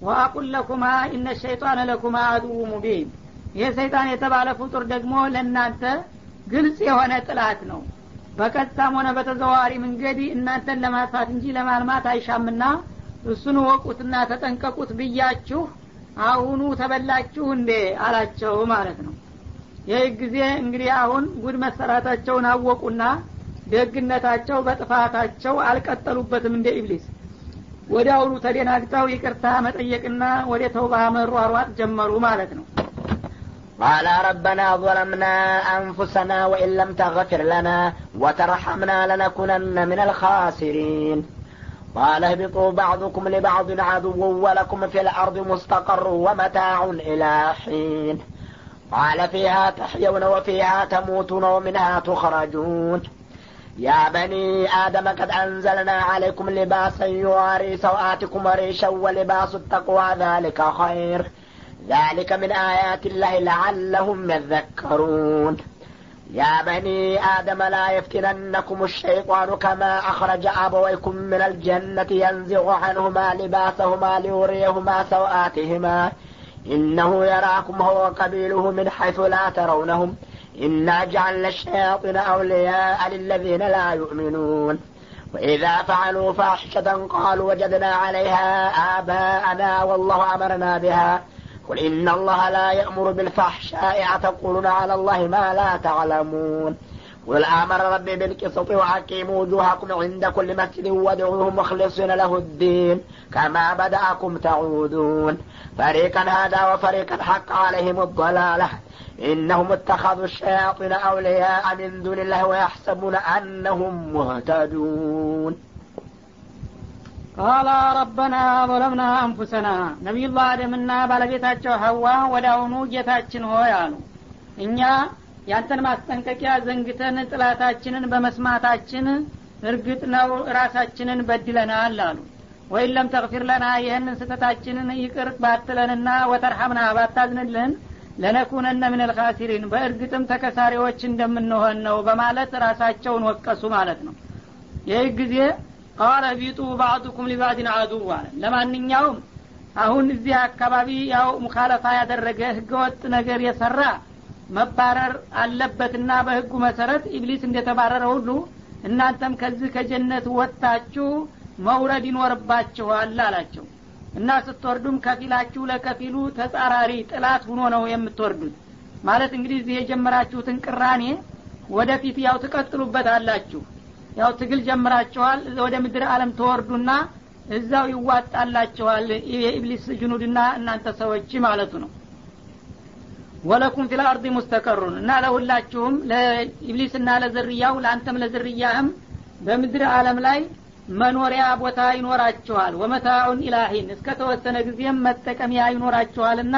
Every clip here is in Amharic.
ወአቁል ለኩማ ኢነ ሸይጣን ለኩማ አድው ሙቢን ይህ ሰይጣን የተባለ ፍጡር ደግሞ ለእናንተ ግልጽ የሆነ ጥላት ነው። በቀጥታም ሆነ በተዘዋዋሪ መንገድ እናንተን ለማጥፋት እንጂ ለማልማት አይሻምና እሱን ወቁትና ተጠንቀቁት ብያችሁ አሁኑ ተበላችሁ እንዴ? አላቸው ማለት ነው። ይህ ጊዜ እንግዲህ አሁን ጉድ መሰራታቸውን አወቁና ደግነታቸው በጥፋታቸው አልቀጠሉበትም እንደ ኢብሊስ ወደ አሁኑ ተደናግጠው ይቅርታ መጠየቅና ወደ ተውባ መሯሯጥ ጀመሩ ማለት ነው قال ربنا ظلمنا أنفسنا وإن لم تغفر لنا وترحمنا لنكونن من الخاسرين قال اهبطوا بعضكم لبعض عدو ولكم في الأرض مستقر ومتاع إلى حين قال فيها تحيون وفيها تموتون ومنها تخرجون يا بني آدم قد أنزلنا عليكم لباسا يواري سوآتكم ريشا ولباس التقوى ذلك خير. ذلك من آيات الله لعلهم يذكرون. يا بني آدم لا يفتننكم الشيطان كما أخرج أبويكم من الجنة ينزع عنهما لباسهما ليريهما سوآتهما. إنه يراكم هو وقبيله من حيث لا ترونهم. إنا جعلنا الشياطين أولياء للذين لا يؤمنون. وإذا فعلوا فاحشة قالوا وجدنا عليها آباءنا والله أمرنا بها. قل إن الله لا يأمر بالفحشاء. أتقولون على الله ما لا تعلمون. قل آمر ربي بالقسط وأقيموا وجوهكم عند كل مسجد وادعوه مخلصين له الدين. كما بدأكم تعودون. فريقا هذا وفريقا حق عليهم الضلالة. إنهم اتخذوا الشياطين أولياء من دون الله ويحسبون أنهم مهتدون. قال ربنا ظلمنا أنفسنا. ነቢዩ ላ አደምና ባለቤታቸው ሀዋ ወደ አሁኑ ጌታችን ሆይ አሉ። እኛ ያንተን ማስጠንቀቂያ ዘንግተን ጥላታችንን በመስማታችን እርግጥ ነው ራሳችንን በድለናል አሉ። ወይለም ለም ለና ይህንን ስተታችንን ይቅር ባትለንና ወተርሐምና ባታዝንልን ለነኩነነ ምን ልካሲሪን በእርግጥም ተከሳሪዎች እንደምንሆን ነው በማለት ራሳቸውን ወቀሱ ማለት ነው። ይህ ጊዜ ቃለ ቢጡ ባዕዱኩም ሊባዕድን አዱ አለ። ለማንኛውም አሁን እዚህ አካባቢ ያው ሙካለፋ ያደረገ ህገወጥ ነገር የሰራ መባረር አለበትና በህጉ መሰረት ኢብሊስ እንደተባረረ ሁሉ እናንተም ከዚህ ከጀነት ወጥታችሁ መውረድ ይኖርባችኋል አላቸው እና ስትወርዱም ከፊላችሁ ለከፊሉ ተጻራሪ ጥላት ሁኖ ነው የምትወርዱት። ማለት እንግዲህ እዚህ የጀመራችሁትን ቅራኔ ወደፊት ያው ትቀጥሉበት አላችሁ ያው ትግል ጀምራችኋል ወደ ምድር አለም ተወርዱና እዛው ይዋጣላችኋል። የኢብሊስ ጅኑድና እናንተ ሰዎች ማለቱ ነው። ወለኩም ፊል አርድ ሙስተቀሩን እና ለሁላችሁም ለኢብሊስና ለዝርያው ለአንተም ለዝርያህም በምድር አለም ላይ መኖሪያ ቦታ ይኖራችኋል ወመታዑን ኢላሂን እስከ ተወሰነ ጊዜም መጠቀሚያ ይኖራችኋልና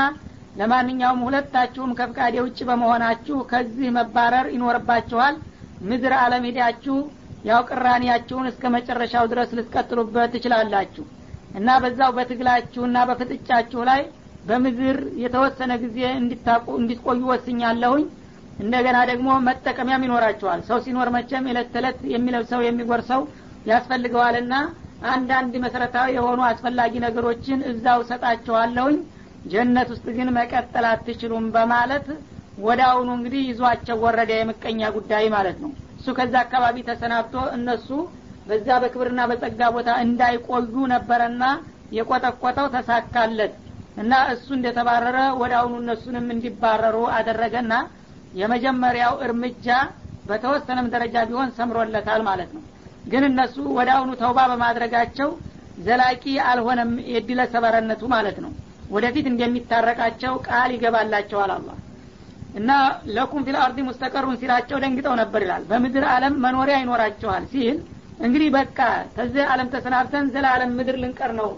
ለማንኛውም ሁለታችሁም ከፍቃዴ ውጭ በመሆናችሁ ከዚህ መባረር ይኖርባችኋል። ምድር አለም ሄዳችሁ ያው ቅራኔያችሁን እስከ መጨረሻው ድረስ ልትቀጥሉበት ትችላላችሁ። እና በዛው በትግላችሁና በፍጥጫችሁ ላይ በምድር የተወሰነ ጊዜ እንዲቆዩ ወስኛለሁኝ። እንደገና ደግሞ መጠቀሚያም ይኖራቸዋል። ሰው ሲኖር መቼም እለት ተዕለት የሚለብሰው የሚጎርሰው ያስፈልገዋልና አንዳንድ መሰረታዊ የሆኑ አስፈላጊ ነገሮችን እዛው ሰጣቸዋለሁኝ ጀነት ውስጥ ግን መቀጠል አትችሉም በማለት አሁኑ እንግዲህ ይዟቸው ወረደ የምቀኛ ጉዳይ ማለት ነው። እሱ ከዛ አካባቢ ተሰናብቶ እነሱ በዛ በክብርና በጸጋ ቦታ እንዳይቆዩ ነበረና የቆጠቆጠው ተሳካለት እና እሱ እንደተባረረ ወደ አሁኑ እነሱንም እንዲባረሩ አደረገና የመጀመሪያው እርምጃ በተወሰነም ደረጃ ቢሆን ሰምሮለታል ማለት ነው ግን እነሱ ወደ አሁኑ ተውባ በማድረጋቸው ዘላቂ አልሆነም የድለ ሰበረነቱ ማለት ነው። ወደፊት እንደሚታረቃቸው ቃል ይገባላቸዋል አላ እና ለኩም ፊል አርዲ ሙስተቀሩን ሲላቸው ደንግጠው ነበር ይላል። በምድር አለም መኖሪያ ይኖራቸዋል ሲል እንግዲህ በቃ ከዚህ አለም ተሰናብተን ዘላለም ምድር ልንቀር ነው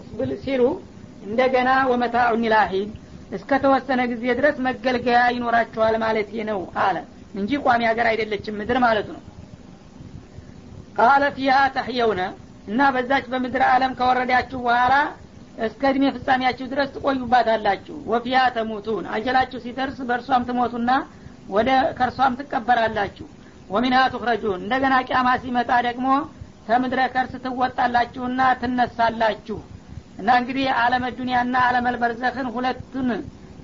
ሲሉ እንደገና ወመታዑን ላሂን እስከ ተወሰነ ጊዜ ድረስ መገልገያ ይኖራቸዋል ማለት ነው አለ። እንጂ ቋሚ ሀገር አይደለችም ምድር ማለቱ ነው ቃለ ፊሃ ተሕየውነ እና በዛች በምድር አለም ከወረዳችሁ በኋላ እስከ እድሜ ፍጻሜያችሁ ድረስ ትቆዩባታላችሁ። ወፊያ ተሙቱን አጀላችሁ ሲደርስ በእርሷም ትሞቱና ወደ ከእርሷም ትቀበራላችሁ። ወሚንሃ ቱክረጁን እንደገና ቂያማ ሲመጣ ደግሞ ከምድረ ከርስ ትወጣላችሁና ትነሳላችሁ። እና እንግዲህ አለመ ዱኒያና አለመል በርዘኽን ሁለቱን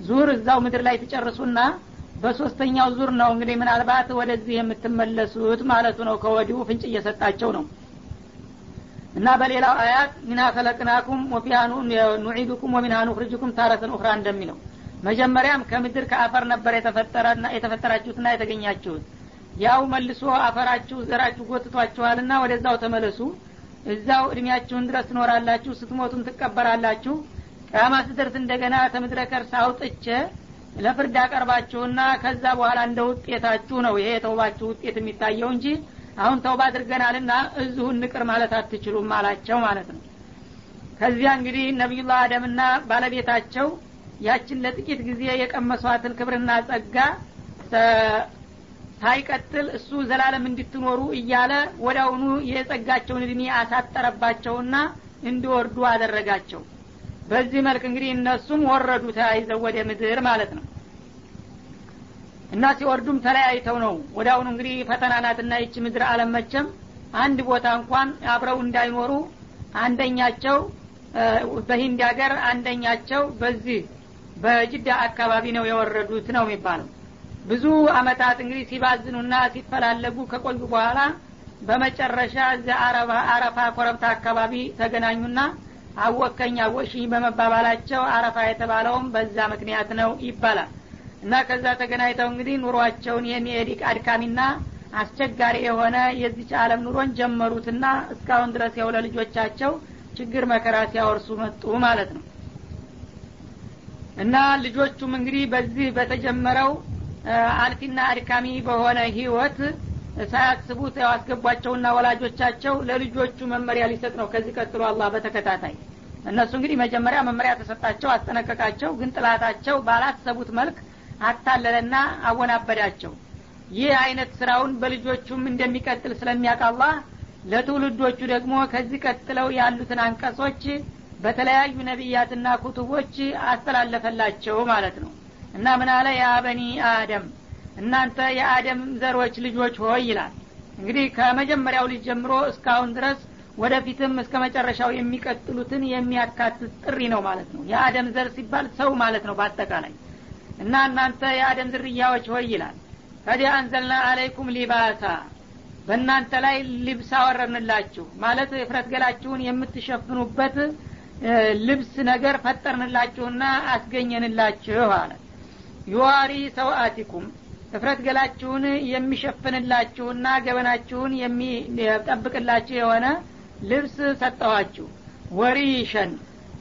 ዙር እዛው ምድር ላይ ትጨርሱና በሶስተኛው ዙር ነው እንግዲህ ምናልባት ወደዚህ የምትመለሱት ማለቱ ነው። ከወዲሁ ፍንጭ እየሰጣቸው ነው። እና በሌላው አያት ሚና ከለቅናኩም ኑዒዱኩም ወሚንሃ ኑክርጅኩም ታረትን ኡክራ እንደሚለው መጀመሪያም ከምድር ከአፈር ነበር የተፈጠራችሁትና የተገኛችሁት። ያው መልሶ አፈራችሁ ዘራችሁ ጎትቷችኋልና ወደዛው ተመለሱ። እዛው እድሜያችሁን ድረስ ትኖራላችሁ ስትሞቱም ትቀበራላችሁ። ቅያማ ስትደርስ እንደገና ተምድረ ከርስ አውጥቼ ለፍርድ አቀርባችሁና ከዛ በኋላ እንደ ውጤታችሁ ነው ይሄ የተውባችሁ ውጤት የሚታየው እንጂ አሁን ተውባ አድርገናልና እዚሁ እንቅር ማለት አትችሉም አላቸው ማለት ነው። ከዚያ እንግዲህ ነቢዩላህ አደምና ባለቤታቸው ያችን ለጥቂት ጊዜ የቀመሷትን ክብርና ጸጋ ሳይቀጥል እሱ ዘላለም እንድትኖሩ እያለ ወዳውኑ የጸጋቸውን እድሜ አሳጠረባቸውና እንዲወርዱ አደረጋቸው በዚህ መልክ እንግዲህ እነሱም ወረዱ ተያይዘው ወደ ምድር ማለት ነው። እና ሲወርዱም ተለያይተው ነው። ወደ አሁኑ እንግዲህ ፈተና ናትና ይች ምድር አለም መቸም አንድ ቦታ እንኳን አብረው እንዳይኖሩ አንደኛቸው በሂንድ ሀገር አንደኛቸው በዚህ በጅዳ አካባቢ ነው የወረዱት ነው የሚባለው። ብዙ አመታት እንግዲህ ሲባዝኑና ሲፈላለጉ ከቆዩ በኋላ በመጨረሻ እዚያ አረፋ ኮረብታ አካባቢ ተገናኙና አወከኝ አወቅሽኝ በመባባላቸው አረፋ የተባለውም በዛ ምክንያት ነው ይባላል። እና ከዛ ተገናኝተው እንግዲህ ኑሯቸውን የዲቅ አድካሚና አስቸጋሪ የሆነ የዚች አለም ኑሮን ጀመሩትና እስካሁን ድረስ የውለ ልጆቻቸው ችግር መከራ ሲያወርሱ መጡ ማለት ነው። እና ልጆቹም እንግዲህ በዚህ በተጀመረው አልፊና አድካሚ በሆነ ህይወት ሳያስቡት ያው ወላጆቻቸው ለልጆቹ መመሪያ ሊሰጥ ነው። ከዚህ ቀጥሎ አላህ በተከታታይ እነሱ እንግዲህ መጀመሪያ መመሪያ ተሰጣቸው አስጠነቀቃቸው። ግን ጥላታቸው ባላሰቡት መልክ አታለለና አወናበዳቸው። ይህ አይነት ስራውን በልጆቹም እንደሚቀጥል ስለሚያውቅ አላህ ለትውልዶቹ ደግሞ ከዚህ ቀጥለው ያሉትን አንቀጾች በተለያዩ ነቢያትና ኩቱቦች አስተላለፈላቸው ማለት ነው። እና ምን አለ? ያ በኒ አደም እናንተ የአደም ዘሮች ልጆች ሆይ ይላል። እንግዲህ ከመጀመሪያው ልጅ ጀምሮ እስካሁን ድረስ ወደፊትም እስከ መጨረሻው የሚቀጥሉትን የሚያካትት ጥሪ ነው ማለት ነው። የአደም ዘር ሲባል ሰው ማለት ነው በአጠቃላይ። እና እናንተ የአደም ዝርያዎች ሆይ ይላል። ከዲ አንዘልና አለይኩም ሊባሳ በእናንተ ላይ ልብስ አወረንላችሁ ማለት እፍረት ገላችሁን የምትሸፍኑበት ልብስ ነገር ፈጠርንላችሁና አስገኘንላችሁ አለ። ዩዋሪ ሰውአቲኩም እፍረት ገላችሁን የሚሸፍንላችሁና ገበናችሁን የሚጠብቅላችሁ የሆነ ልብስ ሰጠኋችሁ ወሪሸን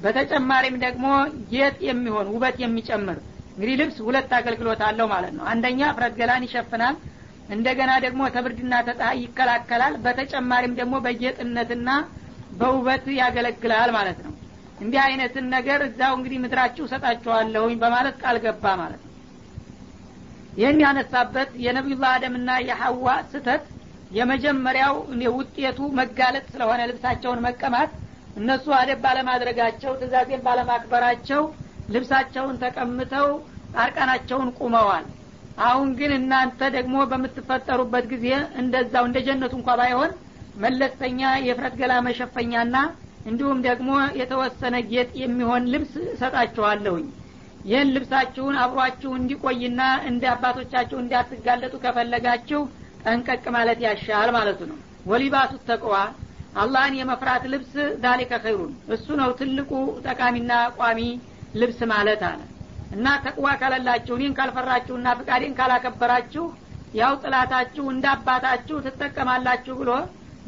በተጨማሪም ደግሞ ጌጥ የሚሆን ውበት የሚጨምር እንግዲህ ልብስ ሁለት አገልግሎት አለው ማለት ነው። አንደኛ እፍረት ገላን ይሸፍናል እንደገና ደግሞ ተብርድና ተፀሐይ ይከላከላል። በተጨማሪም ደግሞ በጌጥነትና በውበት ያገለግላል ማለት ነው። እንዲህ አይነትን ነገር እዛው እንግዲህ ምድራችሁ ሰጣችኋለሁኝ በማለት ቃል ገባ ማለት ነው ይህን ያነሳበት የነቢዩላህ አደምና የሐዋ ስተት የመጀመሪያው ውጤቱ መጋለጥ ስለሆነ ልብሳቸውን መቀማት እነሱ አደብ ባለማድረጋቸው ትእዛዜን ባለማክበራቸው ልብሳቸውን ተቀምተው አርቃናቸውን ቁመዋል። አሁን ግን እናንተ ደግሞ በምትፈጠሩበት ጊዜ እንደዛው እንደ ጀነቱ እንኳ ባይሆን መለስተኛ የፍረት ገላ መሸፈኛና እንዲሁም ደግሞ የተወሰነ ጌጥ የሚሆን ልብስ እሰጣችኋለሁኝ ይህን ልብሳችሁን አብሯችሁ እንዲቆይና እንደ አባቶቻችሁ እንዳትጋለጡ ከፈለጋችሁ ጠንቀቅ ማለት ያሻል ማለቱ ነው። ወሊባሱ ተቅዋ አላህን የመፍራት ልብስ ዛሊከ ኸይሩን እሱ ነው ትልቁ ጠቃሚና ቋሚ ልብስ ማለት አለ። እና ተቅዋ ካለላችሁ እኔን ካልፈራችሁና ፍቃዴን ካላከበራችሁ ያው ጥላታችሁ እንደ አባታችሁ ትጠቀማላችሁ ብሎ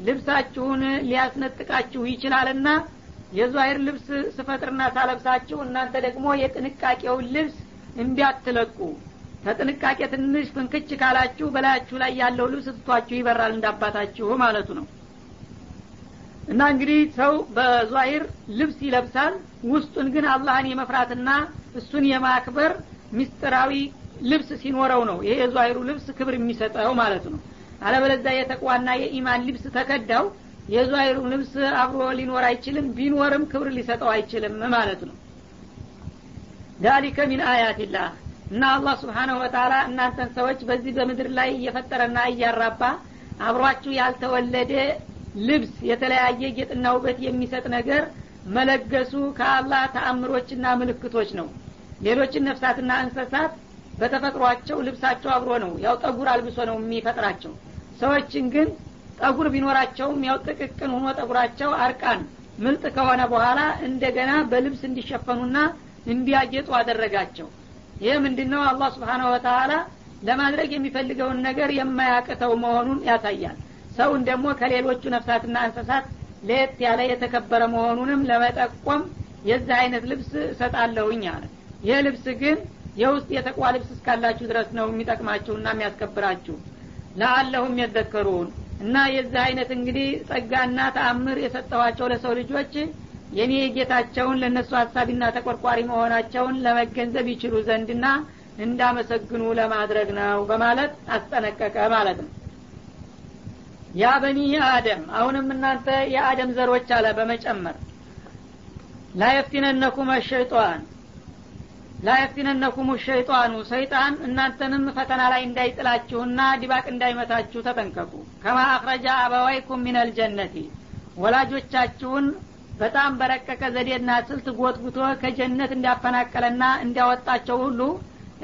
ልብሳችሁን ሊያስነጥቃችሁ ይችላልና የዛሂር ልብስ ስፈጥርና ሳለብሳችሁ እናንተ ደግሞ የጥንቃቄውን ልብስ እንዲያትለቁ ከጥንቃቄ ትንሽ ፍንክች ካላችሁ በላያችሁ ላይ ያለው ልብስ ትቷችሁ ይበራል እንዳባታችሁ ማለቱ ነው። እና እንግዲህ ሰው በዛሂር ልብስ ይለብሳል። ውስጡን ግን አላህን የመፍራትና እሱን የማክበር ምስጢራዊ ልብስ ሲኖረው ነው ይሄ የዛሂሩ ልብስ ክብር የሚሰጠው ማለት ነው። አለበለዛ የተቅዋና የኢማን ልብስ ተከዳው የዛሂሩ ልብስ አብሮ ሊኖር አይችልም ቢኖርም ክብር ሊሰጠው አይችልም ማለት ነው። ዳሊከ ሚን አያትላህ እና አላህ ስብሓናሁ ወተላ እናንተን ሰዎች በዚህ በምድር ላይ እየፈጠረና እያራባ አብሯችሁ ያልተወለደ ልብስ የተለያየ ጌጥና ውበት የሚሰጥ ነገር መለገሱ ከአላህ ተአምሮችና ምልክቶች ነው። ሌሎችን ነፍሳትና እንስሳት በተፈጥሯቸው ልብሳቸው አብሮ ነው ያው ጠጉር አልብሶ ነው የሚፈጥራቸው። ሰዎችን ግን ጠጉር ቢኖራቸውም ያው ጥቅቅን ሆኖ ጠጉራቸው አርቃን ምልጥ ከሆነ በኋላ እንደገና በልብስ እንዲሸፈኑና እንዲያጌጡ አደረጋቸው። ይህ ምንድን ነው አላህ ስብሓናሁ ወተላ ለማድረግ የሚፈልገውን ነገር የማያቅተው መሆኑን ያሳያል። ሰውን ደግሞ ከሌሎቹ ነፍሳትና እንስሳት ለየት ያለ የተከበረ መሆኑንም ለመጠቆም የዚህ አይነት ልብስ እሰጣለሁኝ አለ። ይህ ልብስ ግን የውስጥ የተቋ ልብስ እስካላችሁ ድረስ ነው የሚጠቅማችሁና የሚያስከብራችሁ። ለአለሁም የዘከሩን እና የዚህ አይነት እንግዲህ ጸጋና ተአምር የሰጠኋቸው ለሰው ልጆች የኔ ጌታቸውን ለእነሱ ሀሳቢና ተቆርቋሪ መሆናቸውን ለመገንዘብ ይችሉ ዘንድና እንዳመሰግኑ ለማድረግ ነው በማለት አስጠነቀቀ ማለት ነው። ያ በኒ አደም አሁንም እናንተ የአደም ዘሮች አለ በመጨመር። ላየፍቲነነኩም ሸይጣን ላየፍቲነነኩም ሸይጣኑ ሰይጣን እናንተንም ፈተና ላይ እንዳይጥላችሁና ዲባቅ እንዳይመታችሁ ተጠንቀቁ። ከማ አክረጃ አበዋይኩም ሚነል ጀነቲ። ወላጆቻችሁን በጣም በረቀቀ ዘዴና ስልት ጎትጉቶ ከጀነት እንዲያፈናቀለና እንዲያወጣቸው ሁሉ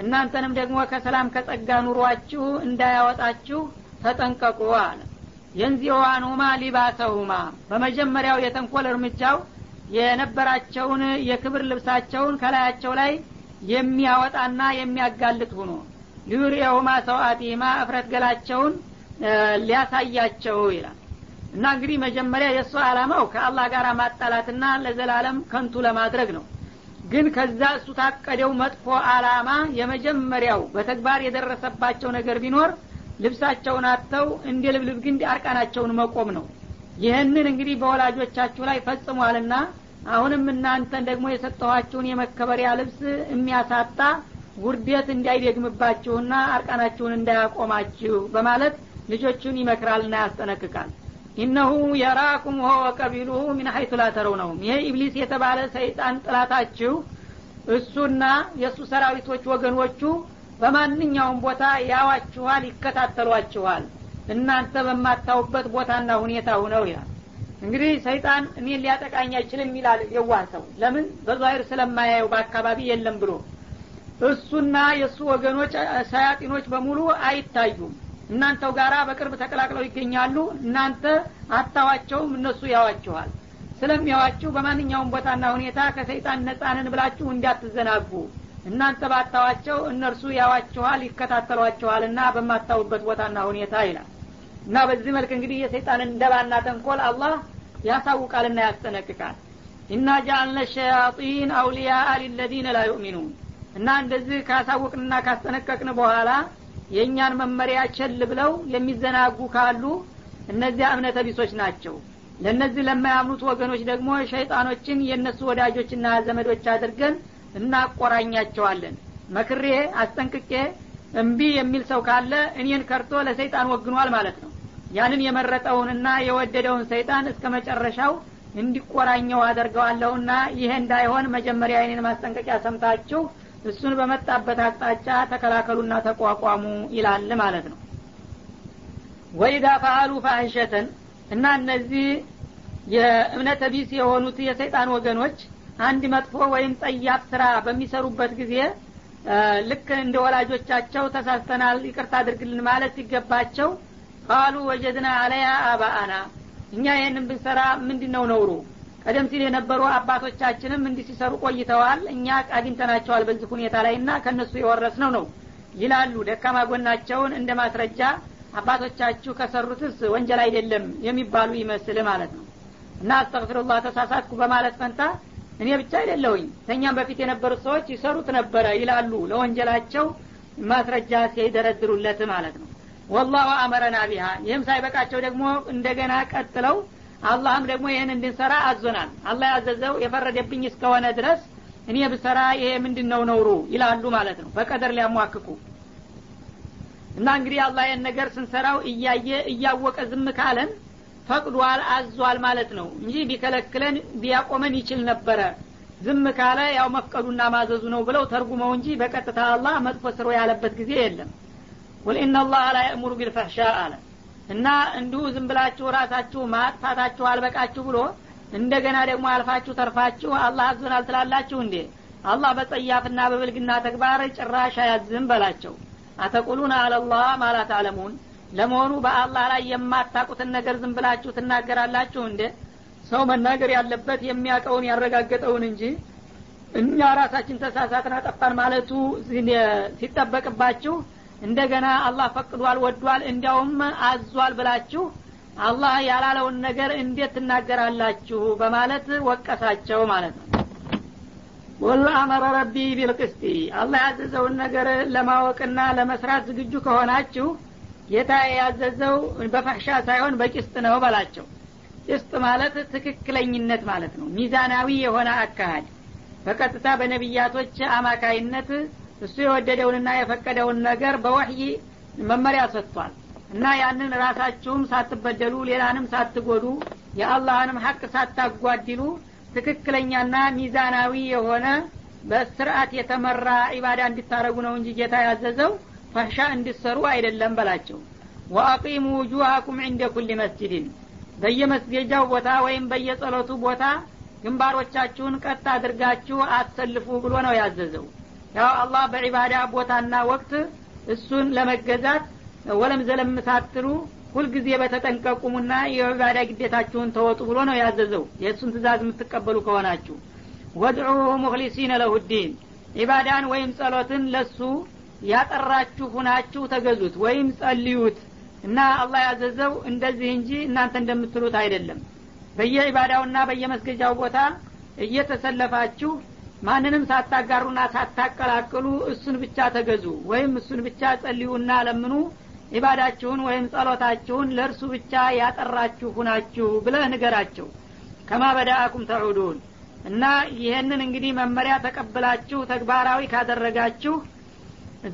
እናንተንም ደግሞ ከሰላም ከጸጋ ኑሯችሁ እንዳያወጣችሁ ተጠንቀቁ አለ። የንዚዋኑማ ሊባሰሁማ። በመጀመሪያው የተንኮል እርምጃው የነበራቸውን የክብር ልብሳቸውን ከላያቸው ላይ የሚያወጣና የሚያጋልጥ ሁኖ ሊዩሪየሁማ ሰውአቲማ እፍረት ገላቸውን ሊያሳያቸው ይላል። እና እንግዲህ መጀመሪያ የእሱ አላማው ከአላህ ጋር ማጣላትና ለዘላለም ከንቱ ለማድረግ ነው። ግን ከዛ እሱ ታቀደው መጥፎ አላማ የመጀመሪያው በተግባር የደረሰባቸው ነገር ቢኖር ልብሳቸውን አጥተው እንደ ልብልብ ግንድ አርቃናቸውን መቆም ነው። ይህንን እንግዲህ በወላጆቻችሁ ላይ ፈጽሟልና አሁንም እናንተን ደግሞ የሰጠኋችሁን የመከበሪያ ልብስ የሚያሳጣ ውርደት እንዳይደግምባችሁና አርቃናችሁን እንዳያቆማችሁ በማለት ልጆቹን ይመክራልና ያስጠነቅቃል። ኢነሁ የራኩም ሆ ወቀቢሉሁ ሚን ሀይቱ ላተረውነውም ይሄ ኢብሊስ የተባለ ሰይጣን ጥላታችሁ እሱና የእሱ ሰራዊቶች ወገኖቹ በማንኛውም ቦታ ያዋችኋል ይከታተሏችኋል። እናንተ በማታውበት ቦታና ሁኔታ ሁነው ይላል እንግዲህ ሰይጣን እኔን ሊያጠቃኝ አይችልም ይላል የዋህ ሰው። ለምን? በዛሂር ስለማያየው በአካባቢ የለም ብሎ። እሱና የእሱ ወገኖች ሰያጢኖች በሙሉ አይታዩም። እናንተው ጋራ በቅርብ ተቀላቅለው ይገኛሉ። እናንተ አታዋቸውም እነሱ ያዋችኋል። ስለሚያዋችሁ በማንኛውም ቦታና ሁኔታ ከሰይጣን ነጻንን ብላችሁ እንዳትዘናጉ። እናንተ ባታዋቸው እነርሱ ያዋችኋል ይከታተሏችኋልና በማታውበት ቦታና ሁኔታ ይላል እና በዚህ መልክ እንግዲህ የሰይጣንን እንደባና ተንኮል አላህ ያሳውቃልና ያስጠነቅቃል። ኢና ጃአልነ ሸያጢን አውሊያ ሊለዚነ ላ ዩእሚኑን። እና እንደዚህ ካሳውቅንና ካስጠነቀቅን በኋላ የእኛን መመሪያ ቸል ብለው የሚዘናጉ ካሉ እነዚያ እምነተ ቢሶች ናቸው። ለእነዚህ ለማያምኑት ወገኖች ደግሞ ሸይጣኖችን የእነሱ ወዳጆችና ዘመዶች አድርገን እናቆራኛቸዋለን። መክሬ አስጠንቅቄ እምቢ የሚል ሰው ካለ እኔን ከርቶ ለሰይጣን ወግኗል ማለት ነው ያንን የመረጠውንና የወደደውን ሰይጣን እስከ መጨረሻው እንዲቆራኘው አደርገዋለሁና ይሄ እንዳይሆን መጀመሪያ የኔን ማስጠንቀቂያ ሰምታችሁ እሱን በመጣበት አቅጣጫ ተከላከሉና ተቋቋሙ ይላል ማለት ነው። ወኢዛ ፈአሉ ፋህሸተን እና እነዚህ የእምነተ ቢስ የሆኑት የሰይጣን ወገኖች አንድ መጥፎ ወይም ጸያፍ ስራ በሚሰሩበት ጊዜ ልክ እንደ ወላጆቻቸው ተሳስተናል ይቅርታ አድርግልን ማለት ሲገባቸው ቃሉ ወጀድና አለያ አባአና። እኛ ይህንን ብንሰራ ምንድን ነው ነውሩ? ቀደም ሲል የነበሩ አባቶቻችንም እንዲህ ሲሰሩ ቆይተዋል። እኛ አግኝተናቸዋል በዚህ ሁኔታ ላይ እና ከእነሱ የወረስነው ነው ይላሉ። ደካማ ጎናቸውን እንደ ማስረጃ አባቶቻችሁ ከሰሩትስ ወንጀል አይደለም የሚባሉ ይመስል ማለት ነው። እና አስተግፊሩላህ ተሳሳትኩ በማለት ፈንታ እኔ ብቻ አይደለሁኝ ተኛም በፊት የነበሩት ሰዎች ይሰሩት ነበረ ይላሉ። ለወንጀላቸው ማስረጃ ሲደረድሩለት ማለት ነው ወላሁ አመረና ቢሃ። ይህም ሳይበቃቸው ደግሞ እንደገና ቀጥለው አላህም ደግሞ ይህን እንድንሰራ አዞናል። አላህ ያዘዘው የፈረደብኝ እስከሆነ ድረስ እኔ ብሰራ ይሄ ምንድን ነው ነውሩ ይላሉ ማለት ነው። በቀደር ሊያሟክኩ። እና እንግዲህ አላህ ይህን ነገር ስንሰራው እያየ እያወቀ ዝም ካለን ፈቅዷል አዟል ማለት ነው እንጂ ቢከለክለን ቢያቆመን ይችል ነበረ። ዝም ካለ ያው መፍቀዱና ማዘዙ ነው ብለው ተርጉመው እንጂ በቀጥታ አላህ መጥፎ ስሮ ያለበት ጊዜ የለም ቁል ኢናላህ ላ የእሙሩ ቢልፈሕሻ አለ እና እንዲሁ ዝም ብላችሁ ራሳችሁ ማጥፋታችሁ አልበቃችሁ ብሎ እንደገና ደግሞ አልፋችሁ ተርፋችሁ አላህ አዞናል ትላላችሁ እንዴ? አላህ በጸያፍና በብልግና ተግባር ጭራሽ አያዝም በላቸው። አተቁሉን አለላህ ማላት አለሙን ለመሆኑ በአላህ ላይ የማታቁትን ነገር ዝም ብላችሁ ትናገራላችሁ እንዴ? ሰው መናገር ያለበት የሚያውቀውን ያረጋገጠውን እንጂ እኛ ራሳችን ተሳሳትን አጠፋን ማለቱ ሲጠበቅባችሁ እንደገና አላህ ፈቅዷል ወዷል እንዲያውም አዟል ብላችሁ አላህ ያላለውን ነገር እንዴት ትናገራላችሁ በማለት ወቀሳቸው ማለት ነው። ወላ አመረ ረቢ ቢልቅስቲ አላህ ያዘዘውን ነገር ለማወቅና ለመስራት ዝግጁ ከሆናችሁ ጌታ ያዘዘው በፈሕሻ ሳይሆን በቂስጥ ነው በላቸው። ቂስጥ ማለት ትክክለኝነት ማለት ነው። ሚዛናዊ የሆነ አካሃድ በቀጥታ በነቢያቶች አማካይነት እሱ የወደደውንና የፈቀደውን ነገር በወህይ መመሪያ ሰጥቷል። እና ያንን ራሳችሁም ሳትበደሉ ሌላንም ሳትጎዱ የአላህንም ሀቅ ሳታጓድሉ ትክክለኛና ሚዛናዊ የሆነ በስርዓት የተመራ ኢባዳ እንዲታረጉ ነው እንጂ ጌታ ያዘዘው ፈሻ እንዲሰሩ አይደለም በላቸው። ወአቂሙ ውጁሃኩም ዕንደ ኩል መስጅድን በየመስገጃው ቦታ ወይም በየጸሎቱ ቦታ ግንባሮቻችሁን ቀጥ አድርጋችሁ አሰልፉ ብሎ ነው ያዘዘው ያው አላህ በዒባዳ ቦታና ወቅት እሱን ለመገዛት ወለም ዘለም ሳትሉ ሁልጊዜ በተጠንቀቁሙና የዒባዳ ግዴታችሁን ተወጡ ብሎ ነው ያዘዘው። የእሱን ትእዛዝ የምትቀበሉ ከሆናችሁ ወድዑሁ ሙክሊሲነ ለሁዲን ዒባዳን ወይም ጸሎትን ለሱ ያጠራችሁ ሁናችሁ ተገዙት ወይም ጸልዩት እና አላህ ያዘዘው እንደዚህ እንጂ እናንተ እንደምትሉት አይደለም። በየዒባዳውና በየመስገጃው ቦታ እየተሰለፋችሁ ማንንም ሳታጋሩና ሳታቀላቅሉ እሱን ብቻ ተገዙ ወይም እሱን ብቻ ጸልዩና ለምኑ ኢባዳችሁን ወይም ጸሎታችሁን ለእርሱ ብቻ ያጠራችሁ ሁናችሁ ብለህ ንገራቸው። ከማ በዳአኩም ተዑዱን። እና ይህንን እንግዲህ መመሪያ ተቀብላችሁ ተግባራዊ ካደረጋችሁ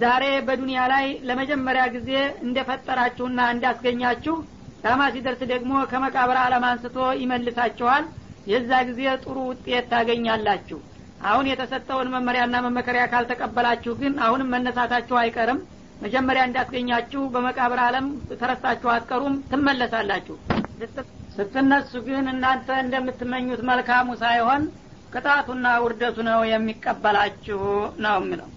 ዛሬ በዱንያ ላይ ለመጀመሪያ ጊዜ እንደፈጠራችሁና እንዳስገኛችሁ ዳማ ሲደርስ ደግሞ ከመቃብር አለም አንስቶ ይመልሳችኋል። የዛ ጊዜ ጥሩ ውጤት ታገኛላችሁ አሁን የተሰጠውን መመሪያና መመከሪያ ካልተቀበላችሁ ግን አሁንም መነሳታችሁ አይቀርም። መጀመሪያ እንዳስገኛችሁ በመቃብር አለም ተረስታችሁ አትቀሩም ትመለሳላችሁ። ስትነሱ ግን እናንተ እንደምትመኙት መልካሙ ሳይሆን ቅጣቱና ውርደቱ ነው የሚቀበላችሁ ነው የሚለው።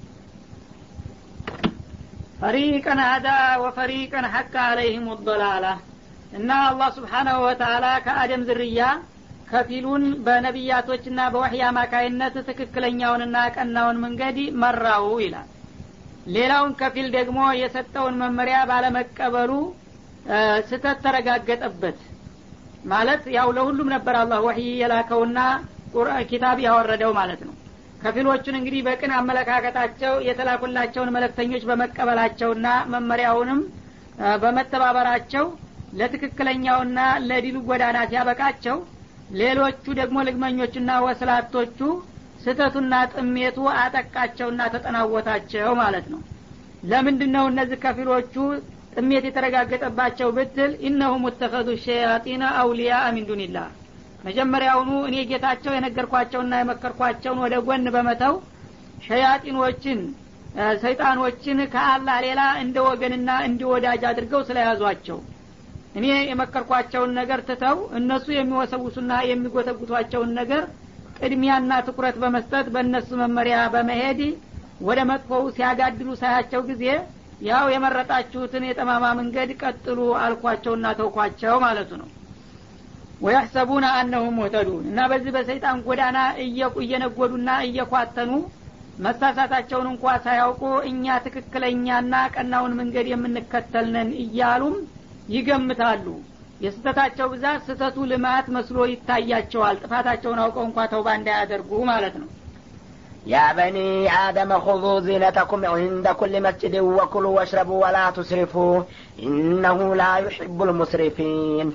ፈሪቀን ሀዳ ወፈሪቀን ሐቅ አለይህም ዶላላ። እና አላህ ስብሓናሁ ወተላ ከአደም ዝርያ ከፊሉን በነቢያቶችና በወህይ አማካይነት ትክክለኛውንና ቀናውን መንገድ መራው ይላል። ሌላውን ከፊል ደግሞ የሰጠውን መመሪያ ባለመቀበሉ ስተት ተረጋገጠበት ማለት ያው ለሁሉም ነበር አላህ ወህይ የላከውና ኪታብ ያወረደው ማለት ነው። ከፊሎቹን እንግዲህ በቅን አመለካከታቸው የተላኩላቸውን መለክተኞች በመቀበላቸውና መመሪያውንም በመተባበራቸው ለትክክለኛውና ለዲሉ ጎዳና ሲያበቃቸው ሌሎቹ ደግሞ ልግመኞቹና ወስላቶቹ ስተቱና ጥሜቱ አጠቃቸውና ተጠናወታቸው ማለት ነው። ለምንድን ነው እነዚህ ከፊሎቹ ጥሜት የተረጋገጠባቸው ብትል ኢነሁ ሙተኸዙ ሸያጢነ አውሊያ ሚን ዱኒላህ። መጀመሪያውኑ እኔ ጌታቸው የነገርኳቸውና የመከርኳቸውን ወደ ጎን በመተው ሸያጢኖችን ሰይጣኖችን ከአላህ ሌላ እንደ ወገንና እንደ ወዳጅ አድርገው ስለያዟቸው እኔ የመከርኳቸውን ነገር ትተው እነሱ የሚወሰውሱና የሚጎተጉቷቸውን ነገር ቅድሚያና ትኩረት በመስጠት በእነሱ መመሪያ በመሄድ ወደ መጥፎው ሲያጋድሉ ሳያቸው ጊዜ ያው የመረጣችሁትን የጠማማ መንገድ ቀጥሉ አልኳቸውና ተውኳቸው ማለቱ ነው። ወያሕሰቡነ አነሁም ሙህተዱን እና በዚህ በሰይጣን ጎዳና እየነጎዱና እየኳተኑ መሳሳታቸውን እንኳ ሳያውቁ እኛ ትክክለኛና ቀናውን መንገድ የምንከተልነን እያሉም ይገምታሉ የስተታቸው ብዛት ስተቱ ልማት መስሎ ይታያቸዋል ጥፋታቸውን አውቀው እንኳ ተውባ እንዳያደርጉ ማለት ነው يا بني آدم خذوا زينتكم عند كل مسجد وكلوا واشربوا ولا تسرفوا إنه لا يحب المسرفين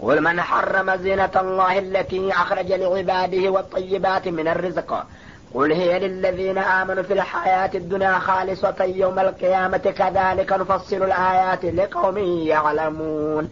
قل من حرم زينة الله التي أخرج لعباده والطيبات من الرزق قل هي للذين آمنوا في الحياة الدنيا خالصة يوم القيامة كذلك نفصل الآيات لقوم يعلمون.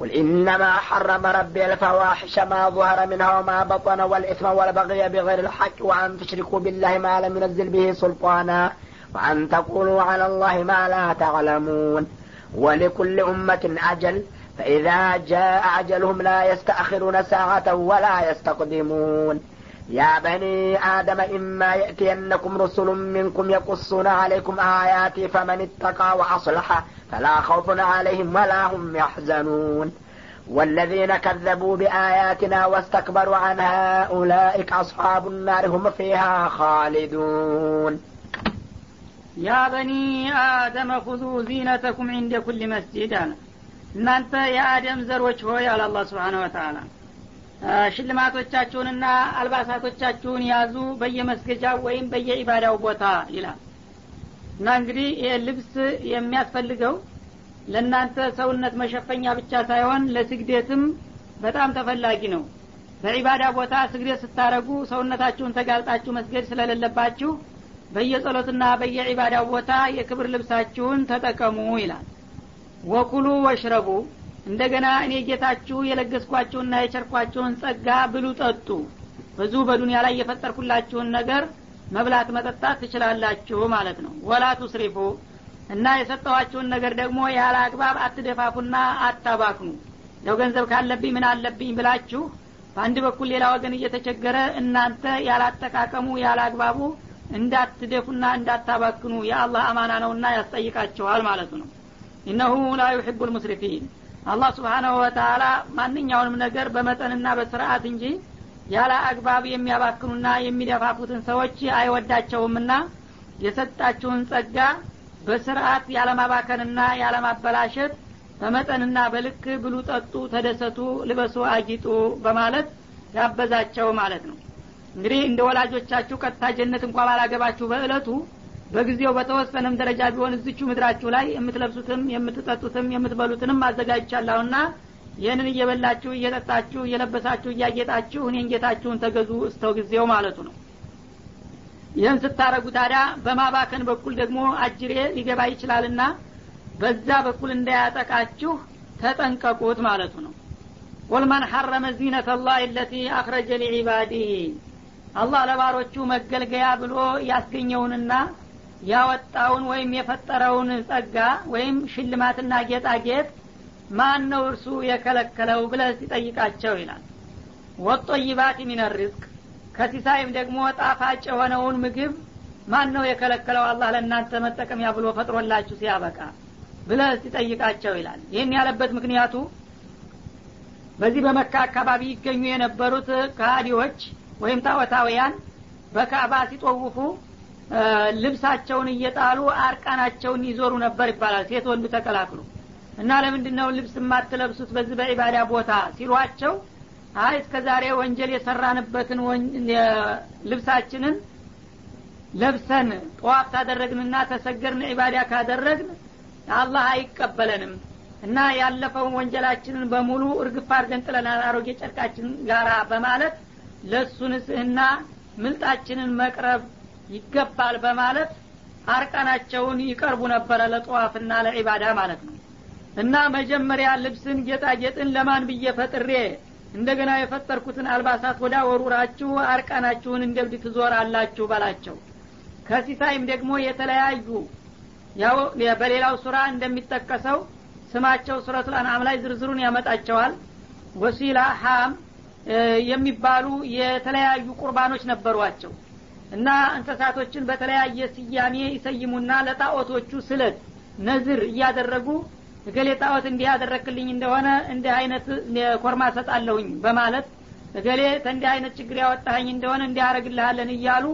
قل إنما حرم ربي الفواحش ما ظهر منها وما بطن والإثم والبغي بغير الحق وأن تشركوا بالله ما لم ينزل به سلطانا وأن تقولوا على الله ما لا تعلمون. ولكل أمة أجل فإذا جاء أجلهم لا يستأخرون ساعة ولا يستقدمون. يا بني آدم إما يأتينكم رسل منكم يقصون عليكم آياتي فمن اتقى وأصلح فلا خوف عليهم ولا هم يحزنون والذين كذبوا بآياتنا واستكبروا عنها أولئك أصحاب النار هم فيها خالدون ያ በኒ አደመ ሁዙ ዚነተኩም ዕንደ ኩል መስጂድ አለ እናንተ የአደም ዘሮች ሆይ አለ አላ ስብሓን ወተላ ሽልማቶቻችሁንና አልባሳቶቻችሁን ያዙ በየመስገጃው ወይም በየኢባዳው ቦታ ይላል። እና እንግዲህ ይህ ልብስ የሚያስፈልገው ለእናንተ ሰውነት መሸፈኛ ብቻ ሳይሆን ለስግደትም በጣም ተፈላጊ ነው። በዒባዳ ቦታ ስግደት ስታረጉ ሰውነታችሁን ተጋልጣችሁ መስገድ ስለሌለባችሁ በየጸሎትና በየዒባዳው ቦታ የክብር ልብሳችሁን ተጠቀሙ ይላል። ወኩሉ ወሽረቡ እንደገና እኔ ጌታችሁ የለገስኳችሁና የቸርኳችሁን ጸጋ ብሉ ጠጡ። ብዙ በዱንያ ላይ የፈጠርኩላችሁን ነገር መብላት መጠጣት ትችላላችሁ ማለት ነው። ወላ ቱስሪፉ እና የሰጠኋችሁን ነገር ደግሞ ያለ አግባብ አትደፋፉና አታባክኑ። ያው ገንዘብ ካለብኝ ምን አለብኝ ብላችሁ በአንድ በኩል ሌላ ወገን እየተቸገረ እናንተ ያላጠቃቀሙ ያለ አግባቡ እንዳትደፉና እንዳታባክኑ የአላህ አማና ነውና ያስጠይቃችኋል ማለቱ ነው። ኢነሁ ላ ዩሕቡ ልሙስሪፊን አላህ ስብሓናሁ ወተላ ማንኛውንም ነገር በመጠንና በስርአት እንጂ ያለ አግባብ የሚያባክኑና የሚደፋፉትን ሰዎች አይወዳቸውምና የሰጣችሁን ጸጋ በስርአት ያለማባከንና ያለማበላሸት በመጠንና በልክ ብሉ ጠጡ ተደሰቱ ልበሱ አጊጡ በማለት ያበዛቸው ማለት ነው። እንግዲህ እንደ ወላጆቻችሁ ቀጥታ ጀነት እንኳ ባላገባችሁ በእለቱ በጊዜው በተወሰነም ደረጃ ቢሆን እዝቹ ምድራችሁ ላይ የምትለብሱትም የምትጠጡትም የምትበሉትንም አዘጋጅቻለሁና ይህንን እየበላችሁ እየጠጣችሁ እየለበሳችሁ እያጌጣችሁ እኔን ጌታችሁን ተገዙ እስተው ጊዜው ማለቱ ነው። ይህን ስታረጉ ታዲያ በማባከን በኩል ደግሞ አጅሬ ሊገባ ይችላልና በዛ በኩል እንዳያጠቃችሁ ተጠንቀቁት ማለቱ ነው። ቁል መን ሐረመ ዚነት ላህ ለቲ አክረጀ ሊዒባዲህ። አላህ ለባሮቹ መገልገያ ብሎ ያስገኘውንና ያወጣውን ወይም የፈጠረውን ጸጋ ወይም ሽልማትና ጌጣጌጥ ማን ነው እርሱ የከለከለው ብለ ሲጠይቃቸው ይላል። ወጦይባት ሚን ሪዝቅ ከሲሳይም ደግሞ ጣፋጭ የሆነውን ምግብ ማን ነው የከለከለው? አላህ ለእናንተ መጠቀሚያ ብሎ ፈጥሮላችሁ ሲያበቃ ብለ ሲጠይቃቸው ይላል። ይህን ያለበት ምክንያቱ በዚህ በመካ አካባቢ ይገኙ የነበሩት ከሃዲዎች ወይም ጣዖታውያን በካዕባ ሲጦውፉ ልብሳቸውን እየጣሉ አርቃናቸውን ይዞሩ ነበር ይባላል። ሴት ወንዱ ተቀላቅሉ እና ለምንድን ነው ልብስ የማትለብሱት በዚህ በዒባዳ ቦታ ሲሏቸው አይ እስከ ዛሬ ወንጀል የሰራንበትን ልብሳችንን ለብሰን ጠዋፍ ታደረግንና ተሰገርን ዒባዳ ካደረግን አላህ አይቀበለንም እና ያለፈውን ወንጀላችንን በሙሉ እርግፍ አድርገን ጥለናል አሮጌ ጨርቃችን ጋራ በማለት ለእሱ ንጽህና ምልጣችንን መቅረብ ይገባል በማለት አርቃናቸውን ይቀርቡ ነበረ ለጠዋፍና ለዒባዳ ማለት ነው። እና መጀመሪያ ልብስን ጌጣጌጥን ለማን ብዬ ፈጥሬ እንደገና የፈጠርኩትን አልባሳት ወዳ ወሩራችሁ አርቃናችሁን እንደብድ ትዞራላችሁ በላቸው። ከሲሳይም ደግሞ የተለያዩ ያው በሌላው ሱራ እንደሚጠቀሰው ስማቸው ሱረቱል አንዓም ላይ ዝርዝሩን ያመጣቸዋል። ወሲላ ሀም የሚባሉ የተለያዩ ቁርባኖች ነበሯቸው እና እንስሳቶችን በተለያየ ስያሜ ይሰይሙና ለጣዖቶቹ ስለት ነዝር እያደረጉ እገሌ ጣዖት እንዲህ ያደረክልኝ እንደሆነ እንዲህ አይነት ኮርማ ሰጣለሁኝ በማለት እገሌ ተንዲህ አይነት ችግር ያወጣኸኝ እንደሆነ እንዲያረግልሃለን እያሉ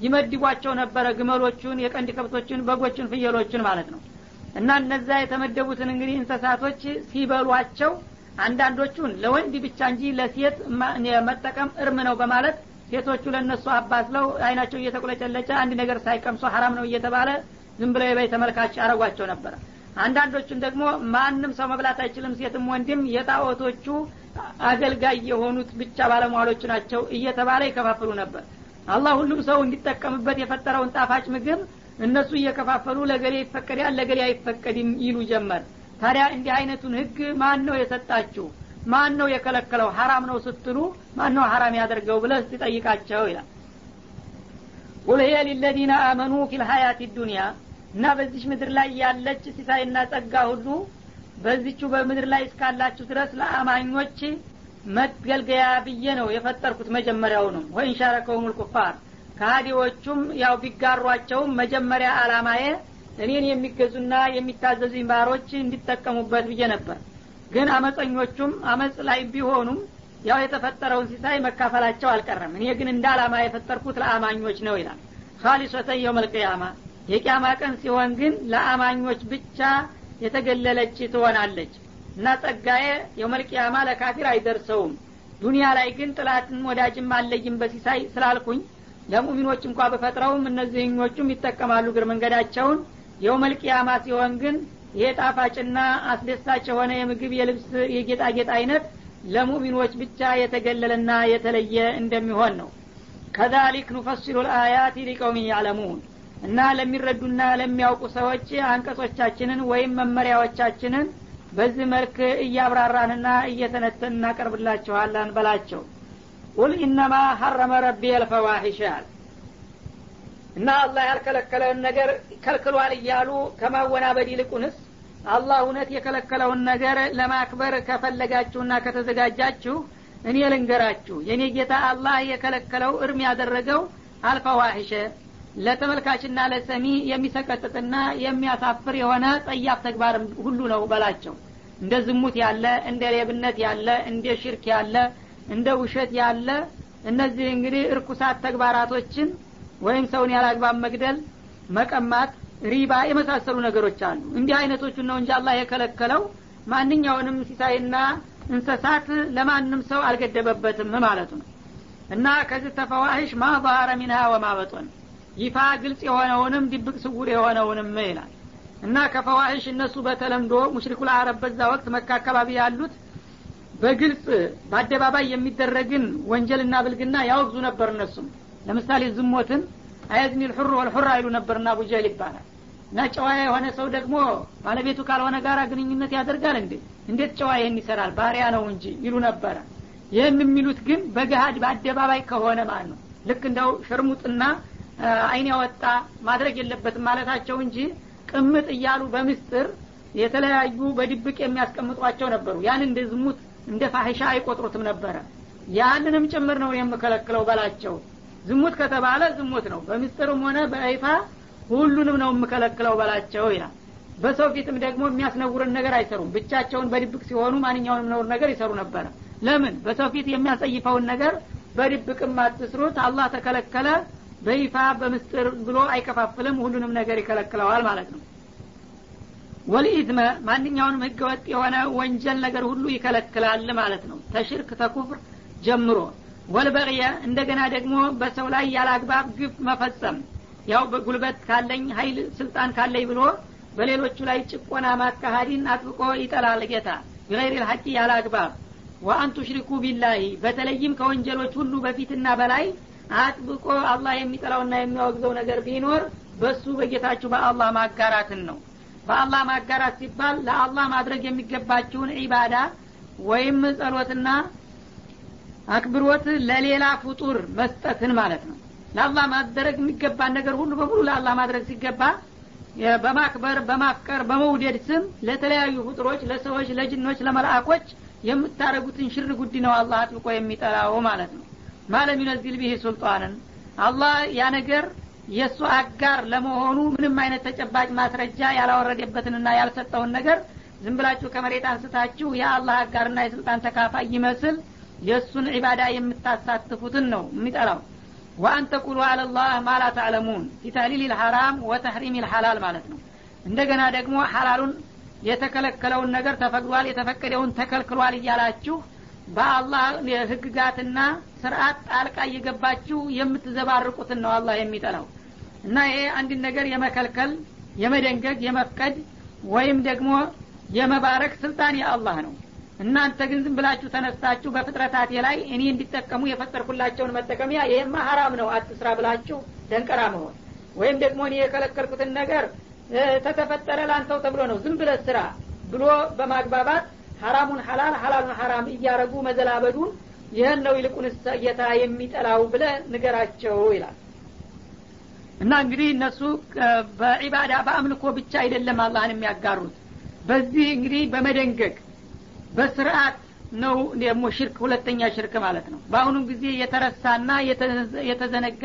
ይመድቧቸው ነበረ ግመሎቹን የቀንድ ከብቶችን በጎችን ፍየሎችን ማለት ነው። እና እነዛ የተመደቡትን እንግዲህ እንስሳቶች ሲበሏቸው አንዳንዶቹን ለወንድ ብቻ እንጂ ለሴት መጠቀም እርም ነው በማለት ሴቶቹ ለእነሱ አባስለው አይናቸው እየተቁለጨለጨ አንድ ነገር ሳይቀምሶ ሀራም ነው እየተባለ ዝም ብለው የበይ ተመልካች አረጓቸው ነበረ አንዳንዶቹን ደግሞ ማንም ሰው መብላት አይችልም ሴትም ወንድም የጣዖቶቹ አገልጋይ የሆኑት ብቻ ባለሟሎቹ ናቸው እየተባለ ይከፋፍሉ ነበር። አላህ ሁሉም ሰው እንዲጠቀምበት የፈጠረውን ጣፋጭ ምግብ እነሱ እየከፋፈሉ ለገሌ ይፈቀዳል ለገሌ አይፈቀድም ይሉ ጀመር። ታዲያ እንዲህ አይነቱን ህግ ማን ነው የሰጣችሁ ማን ነው የከለከለው? ሀራም ነው ስትሉ ማን ነው ሀራም ያደርገው ብለህ ሲጠይቃቸው ይላል። ቁል ሂየ ሊለዚነ አመኑ ፊ ልሀያት ዱኒያ እና በዚች ምድር ላይ ያለች ሲሳይና ጸጋ ሁሉ በዚቹ በምድር ላይ እስካላችሁ ድረስ ለአማኞች መገልገያ ብዬ ነው የፈጠርኩት መጀመሪያውንም ወይን ሻረከውም ልኩፋር ከሀዲዎቹም ያው ቢጋሯቸውም መጀመሪያ አላማዬ እኔን የሚገዙና የሚታዘዙኝ ባሮች እንዲጠቀሙበት ብዬ ነበር ግን አመፀኞቹም አመፅ ላይ ቢሆኑም ያው የተፈጠረውን ሲሳይ መካፈላቸው አልቀረም። እኔ ግን እንደ አላማ የፈጠርኩት ለአማኞች ነው ይላል። ካሊሶተን የውመልቅያማ የቅያማ ቀን ሲሆን ግን ለአማኞች ብቻ የተገለለች ትሆናለች። እና ጸጋዬ የውመልቅያማ ለካፊር አይደርሰውም። ዱኒያ ላይ ግን ጥላትን ወዳጅም አለይም በሲሳይ ስላልኩኝ ለሙሚኖች እንኳ በፈጥረውም እነዚህኞቹም ይጠቀማሉ እግር መንገዳቸውን። የውመልቅያማ ሲሆን ግን ይሄ ጣፋጭና አስደሳች የሆነ የምግብ የልብስ የጌጣጌጥ አይነት ለሙሚኖች ብቻ የተገለለና የተለየ እንደሚሆን ነው። ከዛሊክ ኑፈሲሉ ልአያት ሊቀውሚን ያዕለሙን እና ለሚረዱና ለሚያውቁ ሰዎች አንቀጾቻችንን ወይም መመሪያዎቻችንን በዚህ መልክ እያብራራንና እየተነተን እናቀርብላችኋለን በላቸው። ቁል ኢነማ ሐረመ ረቢ አልፈዋሒሽ ያል እና አላህ ያልከለከለውን ነገር ከልክሏል እያሉ ከማወናበድ ይልቁንስ አላህ እውነት የከለከለውን ነገር ለማክበር ከፈለጋችሁና ከተዘጋጃችሁ እኔ ልንገራችሁ የእኔ ጌታ አላህ የከለከለው እርም ያደረገው አልፈዋሒሸ ለተመልካችና ለሰሚ የሚሰቀጥጥና የሚያሳፍር የሆነ ጸያፍ ተግባርም ሁሉ ነው በላቸው። እንደ ዝሙት ያለ እንደ ሌብነት ያለ እንደ ሽርክ ያለ እንደ ውሸት ያለ እነዚህ እንግዲህ እርኩሳት ተግባራቶችን ወይም ሰውን ያላግባብ መግደል መቀማት ሪባ የመሳሰሉ ነገሮች አሉ። እንዲህ አይነቶቹን ነው እንጂ አላህ የከለከለው ማንኛውንም ሲሳይና እንሰሳት ለማንም ሰው አልገደበበትም ማለቱ ነው። እና ከዚህ ተፈዋሂሽ ማ ባህረ ሚንሃ ወማበጦን ይፋ ግልጽ የሆነውንም ድብቅ ስውር የሆነውንም ይላል። እና ከፈዋሂሽ እነሱ በተለምዶ ሙሽሪኩ ለአረብ በዛ ወቅት መካ አካባቢ ያሉት በግልጽ በአደባባይ የሚደረግን ወንጀልና ብልግና ያወግዙ ነበር እነሱም ለምሳሌ ዝሞትን አየዝኒ ልሑር ወልሑር አይሉ ነበርና አቡጀህል ይባላል። እና ጨዋ የሆነ ሰው ደግሞ ባለቤቱ ካልሆነ ጋር ግንኙነት ያደርጋል እንዴ? እንዴት ጨዋ ይህን ይሰራል? ባሪያ ነው እንጂ ይሉ ነበረ። ይህን የሚሉት ግን በገሃድ በአደባባይ ከሆነ ማለት ነው። ልክ እንደው ሽርሙጥና አይን ያወጣ ማድረግ የለበትም ማለታቸው እንጂ ቅምጥ እያሉ በምስጥር የተለያዩ በድብቅ የሚያስቀምጧቸው ነበሩ። ያን እንደ ዝሙት እንደ ፋሂሻ አይቆጥሩትም ነበረ። ያንንም ጭምር ነው የምከለክለው በላቸው ዝሙት ከተባለ ዝሙት ነው። በምስጥርም ሆነ በይፋ ሁሉንም ነው የምከለክለው በላቸው ይላል። በሰው ፊትም ደግሞ የሚያስነውርን ነገር አይሰሩም። ብቻቸውን በድብቅ ሲሆኑ ማንኛውንም ነውር ነገር ይሰሩ ነበረ ለምን? በሰው ፊት የሚያጸይፈውን ነገር በድብቅም አትስሩት። አላህ ተከለከለ በይፋ በምስጥር ብሎ አይከፋፍልም። ሁሉንም ነገር ይከለክለዋል ማለት ነው። ወልኢትመ ማንኛውንም ህገወጥ የሆነ ወንጀል ነገር ሁሉ ይከለክላል ማለት ነው። ተሽርክ ተኩፍር ጀምሮ ወልበቅየ እንደገና ደግሞ በሰው ላይ ያለ አግባብ ግፍ መፈጸም። ያው በጉልበት ካለኝ ሀይል ስልጣን ካለኝ ብሎ በሌሎቹ ላይ ጭቆና ማካሃዲን አጥብቆ ይጠላል ጌታ። ቢገይር ልሐቂ ያለ አግባብ። ወአን ቱሽሪኩ ቢላሂ በተለይም ከወንጀሎች ሁሉ በፊትና በላይ አጥብቆ አላህ የሚጠላውና የሚያወግዘው ነገር ቢኖር በሱ በጌታችሁ በአላህ ማጋራትን ነው። በአላህ ማጋራት ሲባል ለአላህ ማድረግ የሚገባችውን ዒባዳ ወይም ጸሎትና አክብሮት ለሌላ ፍጡር መስጠትን ማለት ነው። ለአላህ ማደረግ የሚገባን ነገር ሁሉ በሙሉ ለአላህ ማድረግ ሲገባ በማክበር በማፍቀር በመውደድ ስም ለተለያዩ ፍጡሮች ለሰዎች ለጅኖች ለመላእኮች የምታደረጉትን ሽር ጉድ ነው አላህ አጥብቆ የሚጠላው ማለት ነው። ማለም ዩነዚል ቢህ ሱልጣንን አላህ ያ ነገር የእሱ አጋር ለመሆኑ ምንም አይነት ተጨባጭ ማስረጃ ያላወረደበትንና ያልሰጠውን ነገር ዝም ብላችሁ ከመሬት አንስታችሁ የአላህ አጋርና የስልጣን ተካፋይ ይመስል የእሱን ዒባዳ የምታሳትፉትን ነው የሚጠላው ወአን ተቁሉ አለላህ ማላ ተዕለሙን ፊ ተህሊል ልሐራም ወተሕሪም ልሐላል ማለት ነው። እንደገና ደግሞ ሐላሉን የተከለከለውን ነገር ተፈቅዷል የተፈቀደውን ተከልክሏል እያላችሁ በአላህ ህግጋትና ስርአት ጣልቃ እየገባችሁ የምትዘባርቁትን ነው አላህ የሚጠላው። እና ይሄ አንድን ነገር የመከልከል የመደንገግ የመፍቀድ ወይም ደግሞ የመባረክ ስልጣን የአላህ ነው እናንተ ግን ዝም ብላችሁ ተነስታችሁ በፍጥረታቴ ላይ እኔ እንዲጠቀሙ የፈጠርኩላቸውን መጠቀሚያ ይሄማ ሀራም ነው አትስራ ብላችሁ ደንቀራ መሆን። ወይም ደግሞ እኔ የከለከልኩትን ነገር ተተፈጠረ ላንተው ተብሎ ነው። ዝም ብለ ስራ ብሎ በማግባባት ሀራሙን ሀላል ሀላሉን ሀራም እያረጉ መዘላበዱን ይህን ነው ይልቁንስ ጌታ የሚጠላው ብለ ንገራቸው ይላል። እና እንግዲህ እነሱ በዒባዳ በአምልኮ ብቻ አይደለም አላህን የሚያጋሩት። በዚህ እንግዲህ በመደንገግ በስርዓት ነው ደግሞ ሽርክ ሁለተኛ ሽርክ ማለት ነው። በአሁኑ ጊዜ የተረሳና የተዘነጋ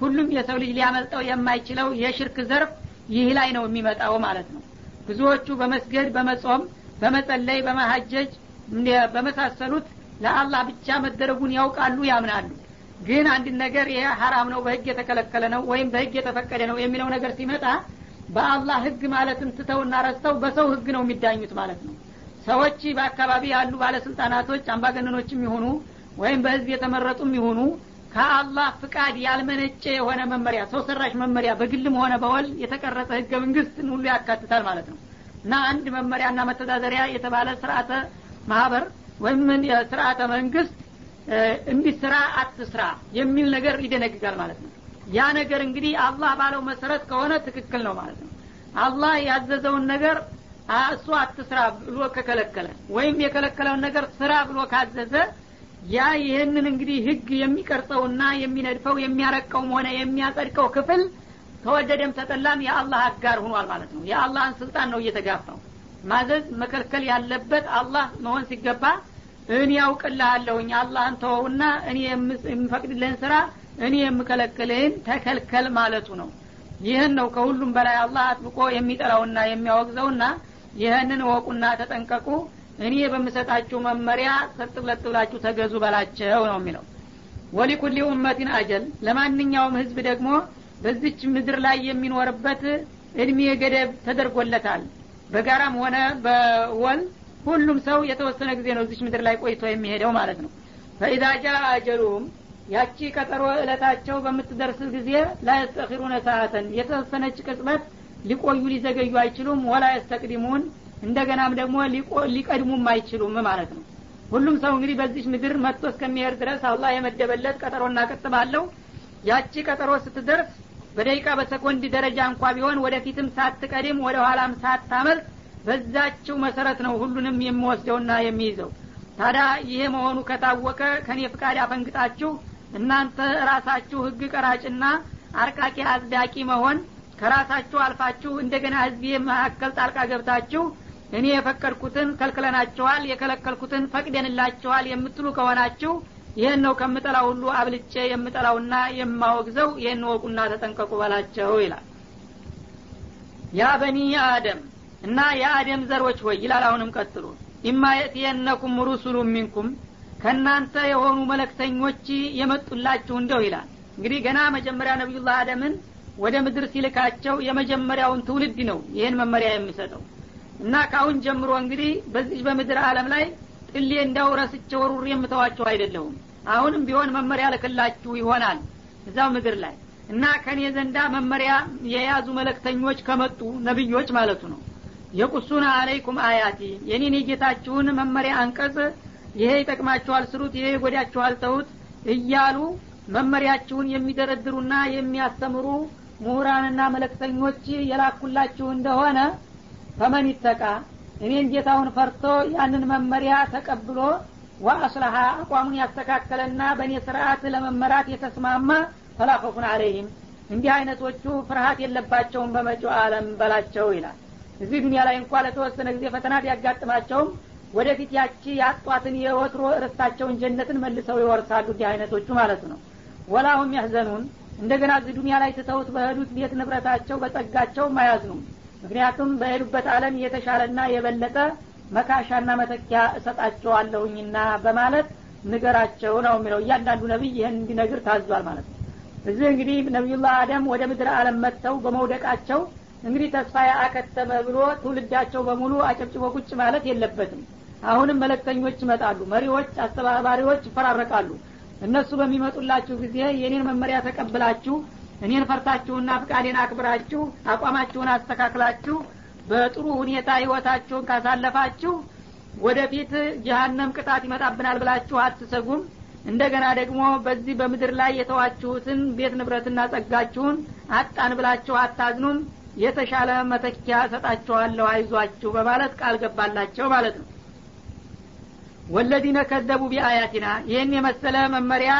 ሁሉም የሰው ልጅ ሊያመልጠው የማይችለው የሽርክ ዘርፍ ይህ ላይ ነው የሚመጣው ማለት ነው። ብዙዎቹ በመስገድ በመጾም በመጸለይ በመሀጀጅ በመሳሰሉት ለአላህ ብቻ መደረጉን ያውቃሉ ያምናሉ። ግን አንድ ነገር ይሄ ሀራም ነው በህግ የተከለከለ ነው ወይም በህግ የተፈቀደ ነው የሚለው ነገር ሲመጣ በአላህ ህግ ማለትን ትተውና ረስተው በሰው ህግ ነው የሚዳኙት ማለት ነው ሰዎች በአካባቢ ያሉ ባለስልጣናቶች አምባገነኖችም ይሆኑ ወይም በህዝብ የተመረጡም ይሆኑ ከአላህ ፍቃድ ያልመነጨ የሆነ መመሪያ ሰው ሰራሽ መመሪያ በግልም ሆነ በወል የተቀረጸ ህገ መንግስትን ሁሉ ያካትታል ማለት ነው። እና አንድ መመሪያና መተዳደሪያ የተባለ ስርአተ ማህበር ወይም የስርአተ መንግስት እንዲህ ስራ አትስራ የሚል ነገር ይደነግጋል ማለት ነው። ያ ነገር እንግዲህ አላህ ባለው መሰረት ከሆነ ትክክል ነው ማለት ነው። አላህ ያዘዘውን ነገር እሱ አትስራ ብሎ ከከለከለ ወይም የከለከለውን ነገር ስራ ብሎ ካዘዘ ያ ይህንን እንግዲህ ህግ የሚቀርጸውና የሚነድፈው የሚያረቀውም ሆነ የሚያጸድቀው ክፍል ተወደደም ተጠላም የአላህ አጋር ሆኗል ማለት ነው። የአላህን ስልጣን ነው እየተጋፋው። ማዘዝ መከልከል ያለበት አላህ መሆን ሲገባ እኔ ያውቅልሃለሁኝ አላህን ተወውና እኔ የምፈቅድልህን ስራ እኔ የምከለክልህን ተከልከል ማለቱ ነው። ይህን ነው ከሁሉም በላይ አላህ አጥብቆ የሚጠራውና የሚያወግዘውና ይህንን እወቁና ተጠንቀቁ። እኔ በምሰጣችሁ መመሪያ ሰጥ ብለጥ ብላችሁ ተገዙ በላቸው ነው የሚለው። ወሊኩሊ ኡመቲን አጀል። ለማንኛውም ህዝብ ደግሞ በዚች ምድር ላይ የሚኖርበት እድሜ ገደብ ተደርጎለታል። በጋራም ሆነ በወል ሁሉም ሰው የተወሰነ ጊዜ ነው እዚች ምድር ላይ ቆይቶ የሚሄደው ማለት ነው። ፈኢዛ ጃ አጀሉሁም ያቺ ቀጠሮ እለታቸው በምትደርስ ጊዜ ላየስተኪሩነ ሰዓተን የተወሰነች ቅጽበት ሊቆዩ ሊዘገዩ አይችሉም። ወላ የስተቅዲሙን እንደገናም ደግሞ ሊቀድሙም አይችሉም ማለት ነው። ሁሉም ሰው እንግዲህ በዚች ምድር መጥቶ እስከሚሄድ ድረስ አላህ የመደበለት ቀጠሮና ቅጥ ባለው ያቺ ቀጠሮ ስትደርስ በደቂቃ በሰኮንድ ደረጃ እንኳ ቢሆን ወደፊትም ሳትቀድም ወደ ኋላም ሳታመልጥ በዛችው መሰረት ነው ሁሉንም የሚወስደውና የሚይዘው። ታዲያ ይሄ መሆኑ ከታወቀ ከኔ ፍቃድ አፈንግጣችሁ እናንተ ራሳችሁ ህግ ቀራጭና አርቃቂ አጽዳቂ መሆን ከራሳችሁ አልፋችሁ እንደገና ህዝብ መካከል ጣልቃ ገብታችሁ እኔ የፈቀድኩትን ከልክለናችኋል የከለከልኩትን ፈቅደንላችኋል የምትሉ ከሆናችሁ ይህን ነው ከምጠላ ሁሉ አብልጬ የምጠላውና የማወግዘው። ይህን ወቁና ተጠንቀቁ በላቸው ይላል። ያ በኒ አደም እና የአደም ዘሮች ሆይ ይላል አሁንም ቀጥሎ ኢማ የእትየነኩም ሩሱሉ ሚንኩም ከእናንተ የሆኑ መለክተኞች የመጡላችሁ እንደው ይላል። እንግዲህ ገና መጀመሪያ ነቢዩላህ አደምን ወደ ምድር ሲልካቸው የመጀመሪያውን ትውልድ ነው ይህን መመሪያ የሚሰጠው። እና ከአሁን ጀምሮ እንግዲህ በዚህ በምድር አለም ላይ ጥሌ እንዳው ረስቼ ወሩር የምተዋቸው አይደለሁም። አሁንም ቢሆን መመሪያ ልክላችሁ ይሆናል እዛው ምድር ላይ። እና ከኔ ዘንዳ መመሪያ የያዙ መለክተኞች ከመጡ ነቢዮች ማለቱ ነው። የቁሱን አለይኩም አያቲ የኔን የጌታችሁን መመሪያ አንቀጽ ይሄ ይጠቅማችኋል ስሩት ይሄ ይጎዳችኋል ተውት እያሉ መመሪያችሁን የሚደረድሩና የሚያስተምሩ ምሁራንና መለክተኞች የላኩላችሁ እንደሆነ ፈመን ይተቃ እኔን ጌታውን ፈርቶ ያንን መመሪያ ተቀብሎ ወአስለሀ አቋሙን ያስተካከለና በእኔ ስርአት ለመመራት የተስማማ ፈላኸፉን አለይህም። እንዲህ አይነቶቹ ፍርሀት የለባቸውም በመጪው አለም በላቸው ይላል። እዚህ ዱኒያ ላይ እንኳ ለተወሰነ ጊዜ ፈተና ቢያጋጥማቸውም ወደፊት ያቺ ያጧትን የወትሮ ርስታቸውን ጀነትን መልሰው ይወርሳሉ እንዲህ አይነቶቹ ማለት ነው። ወላሁም ያህዘኑን እንደገና እዚህ ዱኒያ ላይ ትተውት በሄዱት ቤት ንብረታቸው በጸጋቸውም አያዝኑም ምክንያቱም በሄዱበት አለም የተሻለና የበለጠ መካሻና መተኪያ እሰጣቸዋለሁኝና በማለት ንገራቸው ነው የሚለው። እያንዳንዱ ነቢይ ይህን እንዲነግር ታዟል ማለት ነው። እዚህ እንግዲህ ነቢዩላህ አደም ወደ ምድር አለም መጥተው በመውደቃቸው እንግዲህ ተስፋ አከተመ ብሎ ትውልዳቸው በሙሉ አጨብጭቦ ቁጭ ማለት የለበትም። አሁንም መለክተኞች ይመጣሉ መሪዎች አስተባባሪዎች ይፈራረቃሉ እነሱ በሚመጡላችሁ ጊዜ የኔን መመሪያ ተቀብላችሁ እኔን ፈርታችሁና ፍቃዴን አክብራችሁ አቋማችሁን አስተካክላችሁ በጥሩ ሁኔታ ህይወታችሁን ካሳለፋችሁ ወደፊት ጀሀነም ቅጣት ይመጣብናል ብላችሁ አትሰጉም። እንደገና ደግሞ በዚህ በምድር ላይ የተዋችሁትን ቤት ንብረትና ጸጋችሁን አጣን ብላችሁ አታዝኑም። የተሻለ መተኪያ ሰጣችኋለሁ አይዟችሁ በማለት ቃል ገባላቸው ማለት ነው ወለዲነ ከዘቡ ቢአያቲና ይህን የመሰለ መመሪያ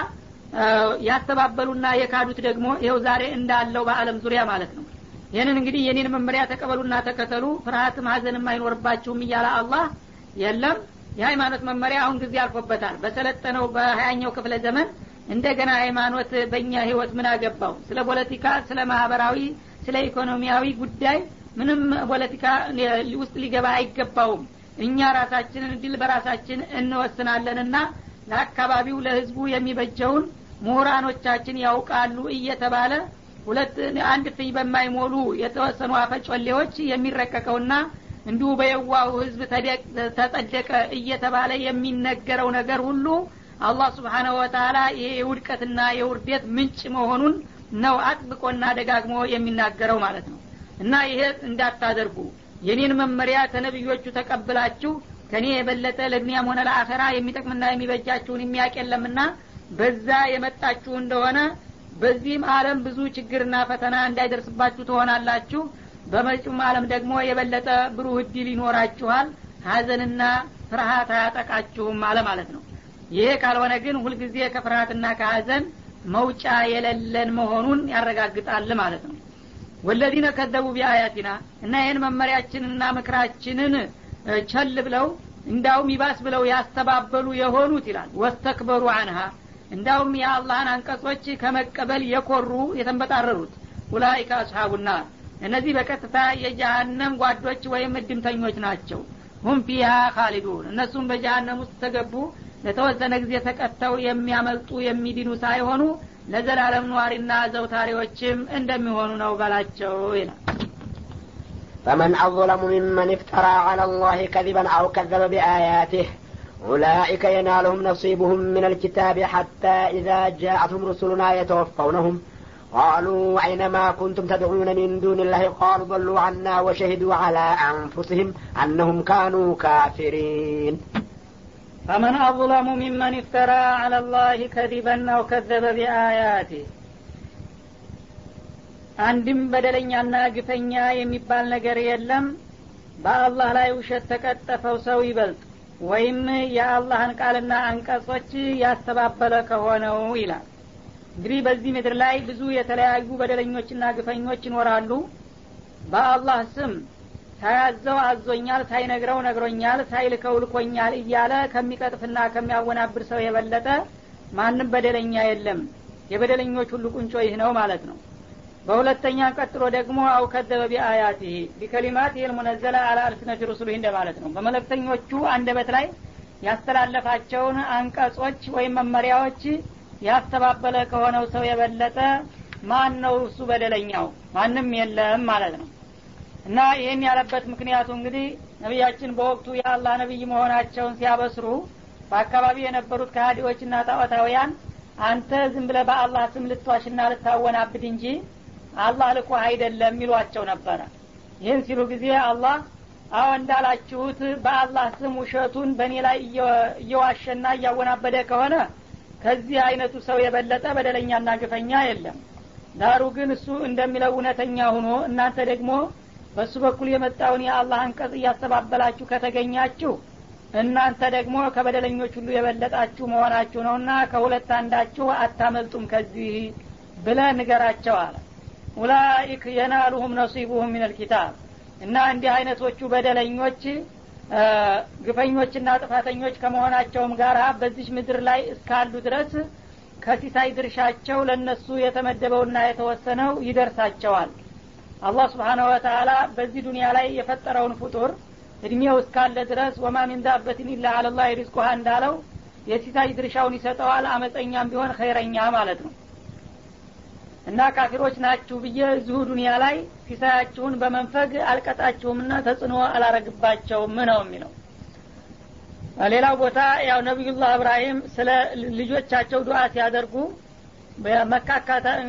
ያስተባበሉና የካዱት ደግሞ ይኸው ዛሬ እንዳለው በአለም ዙሪያ ማለት ነው። ይህንን እንግዲህ የኔን መመሪያ ተቀበሉና ተከተሉ ፍርሀትም ሀዘንም አይኖርባችሁም እያለ አላህ የለም። የሃይማኖት መመሪያ አሁን ጊዜ አልፎበታል። በሰለጠነው በሀያኛው ክፍለ ዘመን እንደገና ሃይማኖት በእኛ ህይወት ምን አገባው? ስለ ፖለቲካ ስለ ማህበራዊ ስለ ኢኮኖሚያዊ ጉዳይ ምንም ፖለቲካ ውስጥ ሊገባ አይገባውም እኛ ራሳችንን ድል በራሳችን እንወስናለንና ለአካባቢው ለህዝቡ የሚበጀውን ምሁራኖቻችን ያውቃሉ እየተባለ ሁለት አንድ ፍኝ በማይሞሉ የተወሰኑ አፈጮሌዎች የሚረቀቀውና እንዲሁ በየዋሁ ህዝብ ተጸደቀ እየተባለ የሚነገረው ነገር ሁሉ አላህ ስብሓናሁ ወተላ ይሄ የውድቀትና የውርደት ምንጭ መሆኑን ነው አጥብቆና ደጋግሞ የሚናገረው ማለት ነው። እና ይሄ እንዳታደርጉ የኔን መመሪያ ከነቢዮቹ ተቀብላችሁ ከኔ የበለጠ ለዱኒያም ሆነ ለአኸራ የሚጠቅምና የሚበጃችሁን የሚያቅ የለምና በዛ የመጣችሁ እንደሆነ በዚህም አለም ብዙ ችግርና ፈተና እንዳይደርስባችሁ ትሆናላችሁ። በመጪውም አለም ደግሞ የበለጠ ብሩህ እድል ይኖራችኋል። ሀዘንና ፍርሀት አያጠቃችሁም አለ ማለት ነው። ይሄ ካልሆነ ግን ሁልጊዜ ከፍርሀትና ከሀዘን መውጫ የሌለን መሆኑን ያረጋግጣል ማለት ነው ወለዚነ ከዘቡ ቢአያቲና እና ይህን መመሪያችንና ምክራችንን ቸል ብለው እንዳውም ይባስ ብለው ያስተባበሉ የሆኑት ይላል። ወስተክበሩ አንሃ እንዳውም የአላህን አንቀጾች ከመቀበል የኮሩ የተንበጣረሩት ኡላይከ አስሓቡና እነዚህ በቀጥታ የጀሃነም ጓዶች ወይም እድምተኞች ናቸው። ሁም ፊሃ ካሊዱን እነሱም በጀሃነም ውስጥ ተገቡ። ለተወሰነ ጊዜ ተቀተው የሚያመልጡ የሚድኑ ሳይሆኑ ለዘላለም ነዋሪና ዘውታሪዎችም እንደሚሆኑ ነው በላቸው ይላል فمن أظلم ممن افترى على الله كذبا أو كذب بآياته أولئك ينالهم نصيبهم من الكتاب حتى إذا جاءتهم رسلنا يتوفونهم قالوا أينما كنتم تدعون من دون الله قالوا ضلوا عنا وشهدوا على أنفسهم أنهم كانوا كافرين ፈመን አظለሙ ሚመን እፍተራ አላ ላህ ከዚበን አው ከዘበ ቢአያቲህ አንድም በደለኛና ግፈኛ የሚባል ነገር የለም። በአላህ ላይ ውሸት ተቀጠፈው ሰው ይበልጥ ወይም የአላህን ቃልና አንቀጾች ያስተባበለ ከሆነው ይላል። እንግዲህ በዚህ ምድር ላይ ብዙ የተለያዩ በደለኞችና ግፈኞች ይኖራሉ። በአላህ ስም ሳያዘው አዞኛል ሳይነግረው ነግሮኛል ሳይልከው ልኮኛል እያለ ከሚቀጥፍና ከሚያወናብር ሰው የበለጠ ማንም በደለኛ የለም። የበደለኞች ሁሉ ቁንጮ ይህ ነው ማለት ነው። በሁለተኛ ቀጥሎ ደግሞ አው ከዘበ ቢአያቲህ ቢከሊማት ልሙነዘለ አላ አልስነት ሩሱሉህ እንደማለት ነው። በመለክተኞቹ አንደበት ላይ ያስተላለፋቸውን አንቀጾች ወይም መመሪያዎች ያስተባበለ ከሆነው ሰው የበለጠ ማን ነው እሱ በደለኛው? ማንም የለም ማለት ነው እና ይህን ያለበት ምክንያቱ እንግዲህ ነቢያችን በወቅቱ የአላህ ነቢይ መሆናቸውን ሲያበስሩ በአካባቢ የነበሩት ከሃዲዎችና ጣዖታውያን አንተ ዝም ብለ በአላህ ስም ልትዋሽና ልታወናብድ እንጂ አላህ ልኮ አይደለም ይሏቸው ነበረ። ይህን ሲሉ ጊዜ አላህ አዎ እንዳላችሁት በአላህ ስም ውሸቱን በእኔ ላይ እየዋሸና እያወናበደ ከሆነ ከዚህ አይነቱ ሰው የበለጠ በደለኛና ግፈኛ የለም። ዳሩ ግን እሱ እንደሚለው እውነተኛ ሁኖ እናንተ ደግሞ በእሱ በኩል የመጣውን የአላህ አንቀጽ እያስተባበላችሁ ከተገኛችሁ እናንተ ደግሞ ከበደለኞች ሁሉ የበለጣችሁ መሆናችሁ ነውና ከሁለት አንዳችሁ አታመልጡም ከዚህ ብለ ንገራቸው አለ። أولئك ينالهم نصيبهم من الكتاب እና እንዲህ አይነቶቹ በደለኞች ግፈኞችና ጥፋተኞች ከመሆናቸውም ጋር በዚች ምድር ላይ እስካሉ ድረስ ከሲሳይ ድርሻቸው ለነሱ የተመደበውና የተወሰነው ይደርሳቸዋል አላህ سبحانه وتعالى በዚህ دنيا ላይ የፈጠረውን ፍጡር እድሜው እስካለ ድረስ وما من دابة إلا على الله رزقها እንዳለው የሲሳይ ድርሻውን ይሰጠዋል። አመፀኛም ቢሆን ኸይረኛ ማለት ነው። እና ካፊሮች ናችሁ ብዬ እዚሁ ዱኒያ ላይ ሲሳያችሁን በመንፈግ አልቀጣችሁምና ተጽዕኖ አላረግባቸውም ነው የሚለው። ሌላው ቦታ ያው ነቢዩላህ እብራሂም ስለ ልጆቻቸው ዱዓ ሲያደርጉ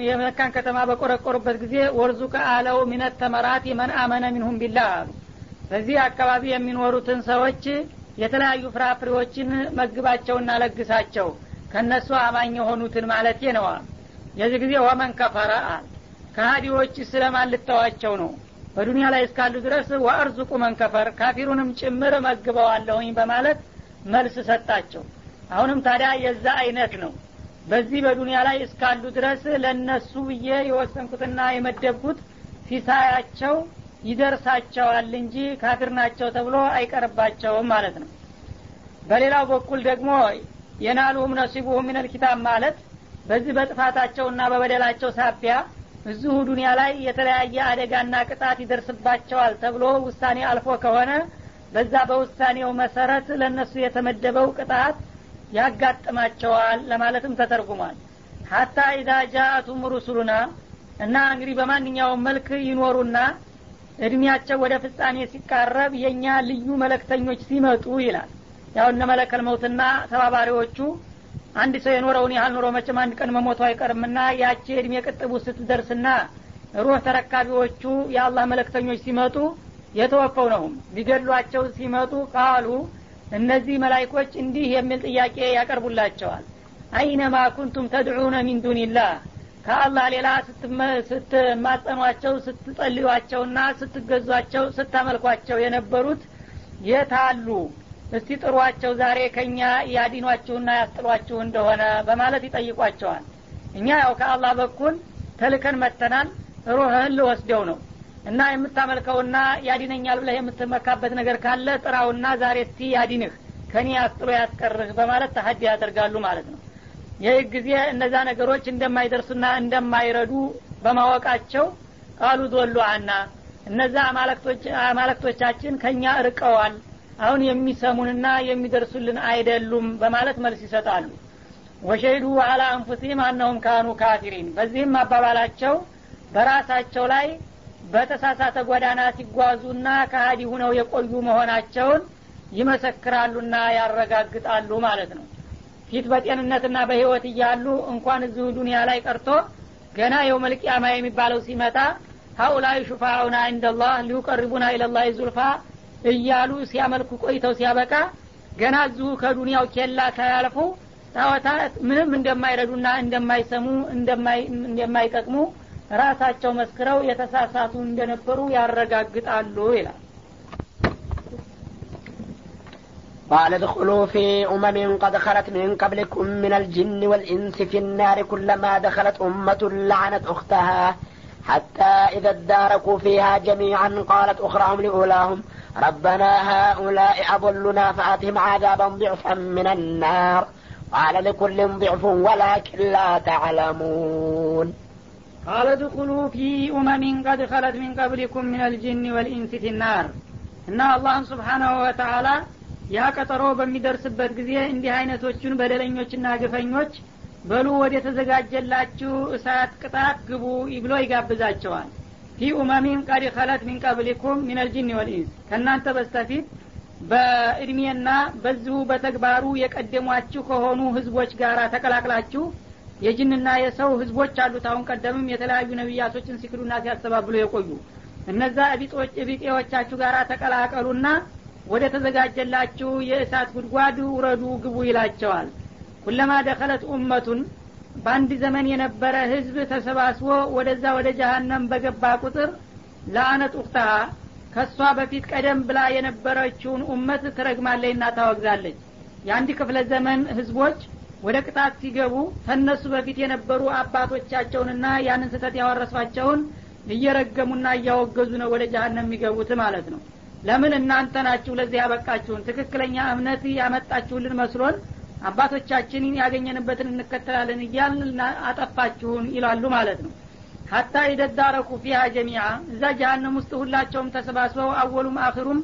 የመካን ከተማ በቆረቆሩበት ጊዜ ወርዙቀ አለው ሚነት ተመራት መን አመነ ሚንሁም ቢላህ። አሉ በዚህ አካባቢ የሚኖሩትን ሰዎች የተለያዩ ፍራፍሬዎችን መግባቸውና ለግሳቸው። ከእነሱ አማኝ የሆኑትን ማለት ነዋል የዚህ ጊዜ ወመን ከፈረ አል ከሀዲዎች ስለማን ነው? በዱኒያ ላይ እስካሉ ድረስ ወአርዙቁ መንከፈር ካፊሩንም ጭምር መግበዋለሁኝ በማለት መልስ ሰጣቸው። አሁንም ታዲያ የዛ አይነት ነው በዚህ በዱኒያ ላይ እስካሉ ድረስ ለእነሱ ብዬ የወሰንኩትና የመደብኩት ሲሳያቸው ይደርሳቸዋል እንጂ ካፊር ናቸው ተብሎ አይቀርባቸውም ማለት ነው። በሌላው በኩል ደግሞ የናሉሁም ነሲቡሁ ሚነል ኪታብ ማለት በዚህ በጥፋታቸውና በበደላቸው ሳቢያ እዚሁ ዱኒያ ላይ የተለያየ አደጋና ቅጣት ይደርስባቸዋል ተብሎ ውሳኔ አልፎ ከሆነ በዛ በውሳኔው መሰረት ለእነሱ የተመደበው ቅጣት ያጋጥማቸዋል ለማለትም ተተርጉሟል። ሀታ ኢዛ ጃአቱም ሩሱሉና እና እንግዲህ በማንኛውም መልክ ይኖሩና እድሜያቸው ወደ ፍጻሜ ሲቃረብ የእኛ ልዩ መለክተኞች ሲመጡ ይላል። ያው እነ መለከል መውትና ተባባሪዎቹ አንድ ሰው የኖረውን ያህል ኑሮ መቼም አንድ ቀን መሞቱ አይቀርምና ያቺ እድሜ ቅጥቡ ስትደርስና ሩህ ተረካቢዎቹ የአላህ መለክተኞች ሲመጡ የተወፈው ነውም። ሊገድሏቸው ሲመጡ ቃሉ እነዚህ መላይኮች እንዲህ የሚል ጥያቄ ያቀርቡላቸዋል። አይነማ ኩንቱም ተድዑነ ሚን ዱኒላህ ከአላህ ሌላ ስትማጸኗቸው ስትጸልዩቸውና ስትገዟቸው ስታመልኳቸው የነበሩት የታሉ እስቲ ጥሯቸው ዛሬ ከኛ ያዲኗችሁና ያስጥሏችሁ እንደሆነ በማለት ይጠይቋቸዋል። እኛ ያው ከአላህ በኩል ተልከን መተናል ሩህህን ልወስደው ነው እና የምታመልከውና ያዲነኛል ብለህ የምትመካበት ነገር ካለ ጥራውና ዛሬ እስቲ ያዲንህ ከኔ ያስጥሎ ያስቀርህ በማለት ተሀዲ ያደርጋሉ ማለት ነው። ይህ ጊዜ እነዛ ነገሮች እንደማይደርሱና እንደማይረዱ በማወቃቸው ቃሉ ዶሉ አና እነዛ አማለክቶቻችን ከእኛ እርቀዋል አሁን የሚሰሙንና የሚደርሱልን አይደሉም በማለት መልስ ይሰጣሉ። ወሸሂዱ አላ አንፉሲም አነሁም ካኑ ካፊሪን። በዚህም አባባላቸው በራሳቸው ላይ በተሳሳተ ጎዳና ሲጓዙና ከሀዲ ሁነው የቆዩ መሆናቸውን ይመሰክራሉና ያረጋግጣሉ ማለት ነው። ፊት በጤንነትና በህይወት እያሉ እንኳን እዚሁ ዱኒያ ላይ ቀርቶ ገና የውመልቅያማ የሚባለው ሲመጣ ሀኡላይ ሹፋኡና እንደላህ ሊዩቀርቡና ኢለላህ ዙልፋ እያሉ ሲያመልኩ ቆይተው ሲያበቃ ገና እዚሁ ከዱንያው ኬላ ተያልፉ ጣዖታት ምንም እንደማይረዱና እንደማይሰሙ እንደማይጠቅሙ ራሳቸው መስክረው የተሳሳቱ እንደነበሩ ያረጋግጣሉ ይላል قال ادخلوا في أمم قد خلت من قبلكم من الجن والإنس في النار كلما دخلت أمة لعنت أختها حتى إذا اداركوا فيها جميعا قالت أخراهم لأولاهم ربنا هؤلاء أضلنا فآتهم عذابا ضعفا من النار قال لكل ضعف ولكن لا تعلمون قال ادخلوا في أمم قد خلت من قبلكم من الجن والإنس في النار እና አላህም ስብሓናሁ ወተአላ ያ ቀጠሮ በሚደርስበት ጊዜ እንዲህ አይነቶቹን በደለኞችና ግፈኞች በሉ ወደ ተዘጋጀላችሁ እሳት ቅጣት ግቡ ብሎ ይጋብዛቸዋል ፊ ኡመሚን ቀድ ከለት ሚን ቀብሊኩም ሚነል ጂን ወልኢንስ ከእናንተ በስተፊት በእድሜና በዚሁ በተግባሩ የቀደሟችሁ ከሆኑ ህዝቦች ጋር ተቀላቅላችሁ የጅንና የሰው ህዝቦች አሉት። አሁን ቀደምም የተለያዩ ነቢያቶችን ሲክዱና ሲያስተባብሉ የቆዩ እነዛ ቢጤዎቻችሁ ጋር ተቀላቀሉና ወደ ተዘጋጀላችሁ የእሳት ጉድጓድ ውረዱ ግቡ ይላቸዋል። ኩለማ ደኸለት ኡመቱን በአንድ ዘመን የነበረ ህዝብ ተሰባስቦ ወደዛ ወደ ጀሀነም በገባ ቁጥር ለአነት ኡክተሃ ከእሷ በፊት ቀደም ብላ የነበረችውን ኡመት ትረግማለችና ታወግዛለች። የአንድ ክፍለ ዘመን ህዝቦች ወደ ቅጣት ሲገቡ ከነሱ በፊት የነበሩ አባቶቻቸውንና ያንን ስህተት ያወረሷቸውን እየረገሙና እያወገዙ ነው ወደ ጀሀነም የሚገቡት ማለት ነው። ለምን እናንተ ናችሁ ለዚህ ያበቃችሁን? ትክክለኛ እምነት ያመጣችሁልን መስሎን አባቶቻችንን ያገኘንበትን እንከተላለን እያል አጠፋችሁን ይላሉ ማለት ነው። ሀታ ይደዳረኩ ፊሃ ጀሚዓ እዛ ጀሀነም ውስጥ ሁላቸውም ተሰባስበው አወሉም አክሩም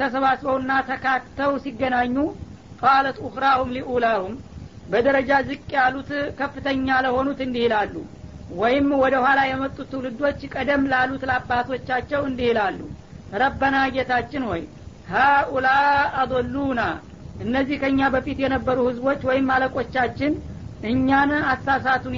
ተሰባስበውና ተካተው ሲገናኙ ቃለት ኡክራሁም ሊኡላሁም በደረጃ ዝቅ ያሉት ከፍተኛ ለሆኑት እንዲህ ይላሉ። ወይም ወደ ኋላ የመጡት ትውልዶች ቀደም ላሉት ለአባቶቻቸው እንዲህ ይላሉ። ረበና ጌታችን ሆይ ሀኡላ አضሉና እነዚህ ከእኛ በፊት የነበሩ ህዝቦች ወይም አለቆቻችን እኛን አሳሳቱን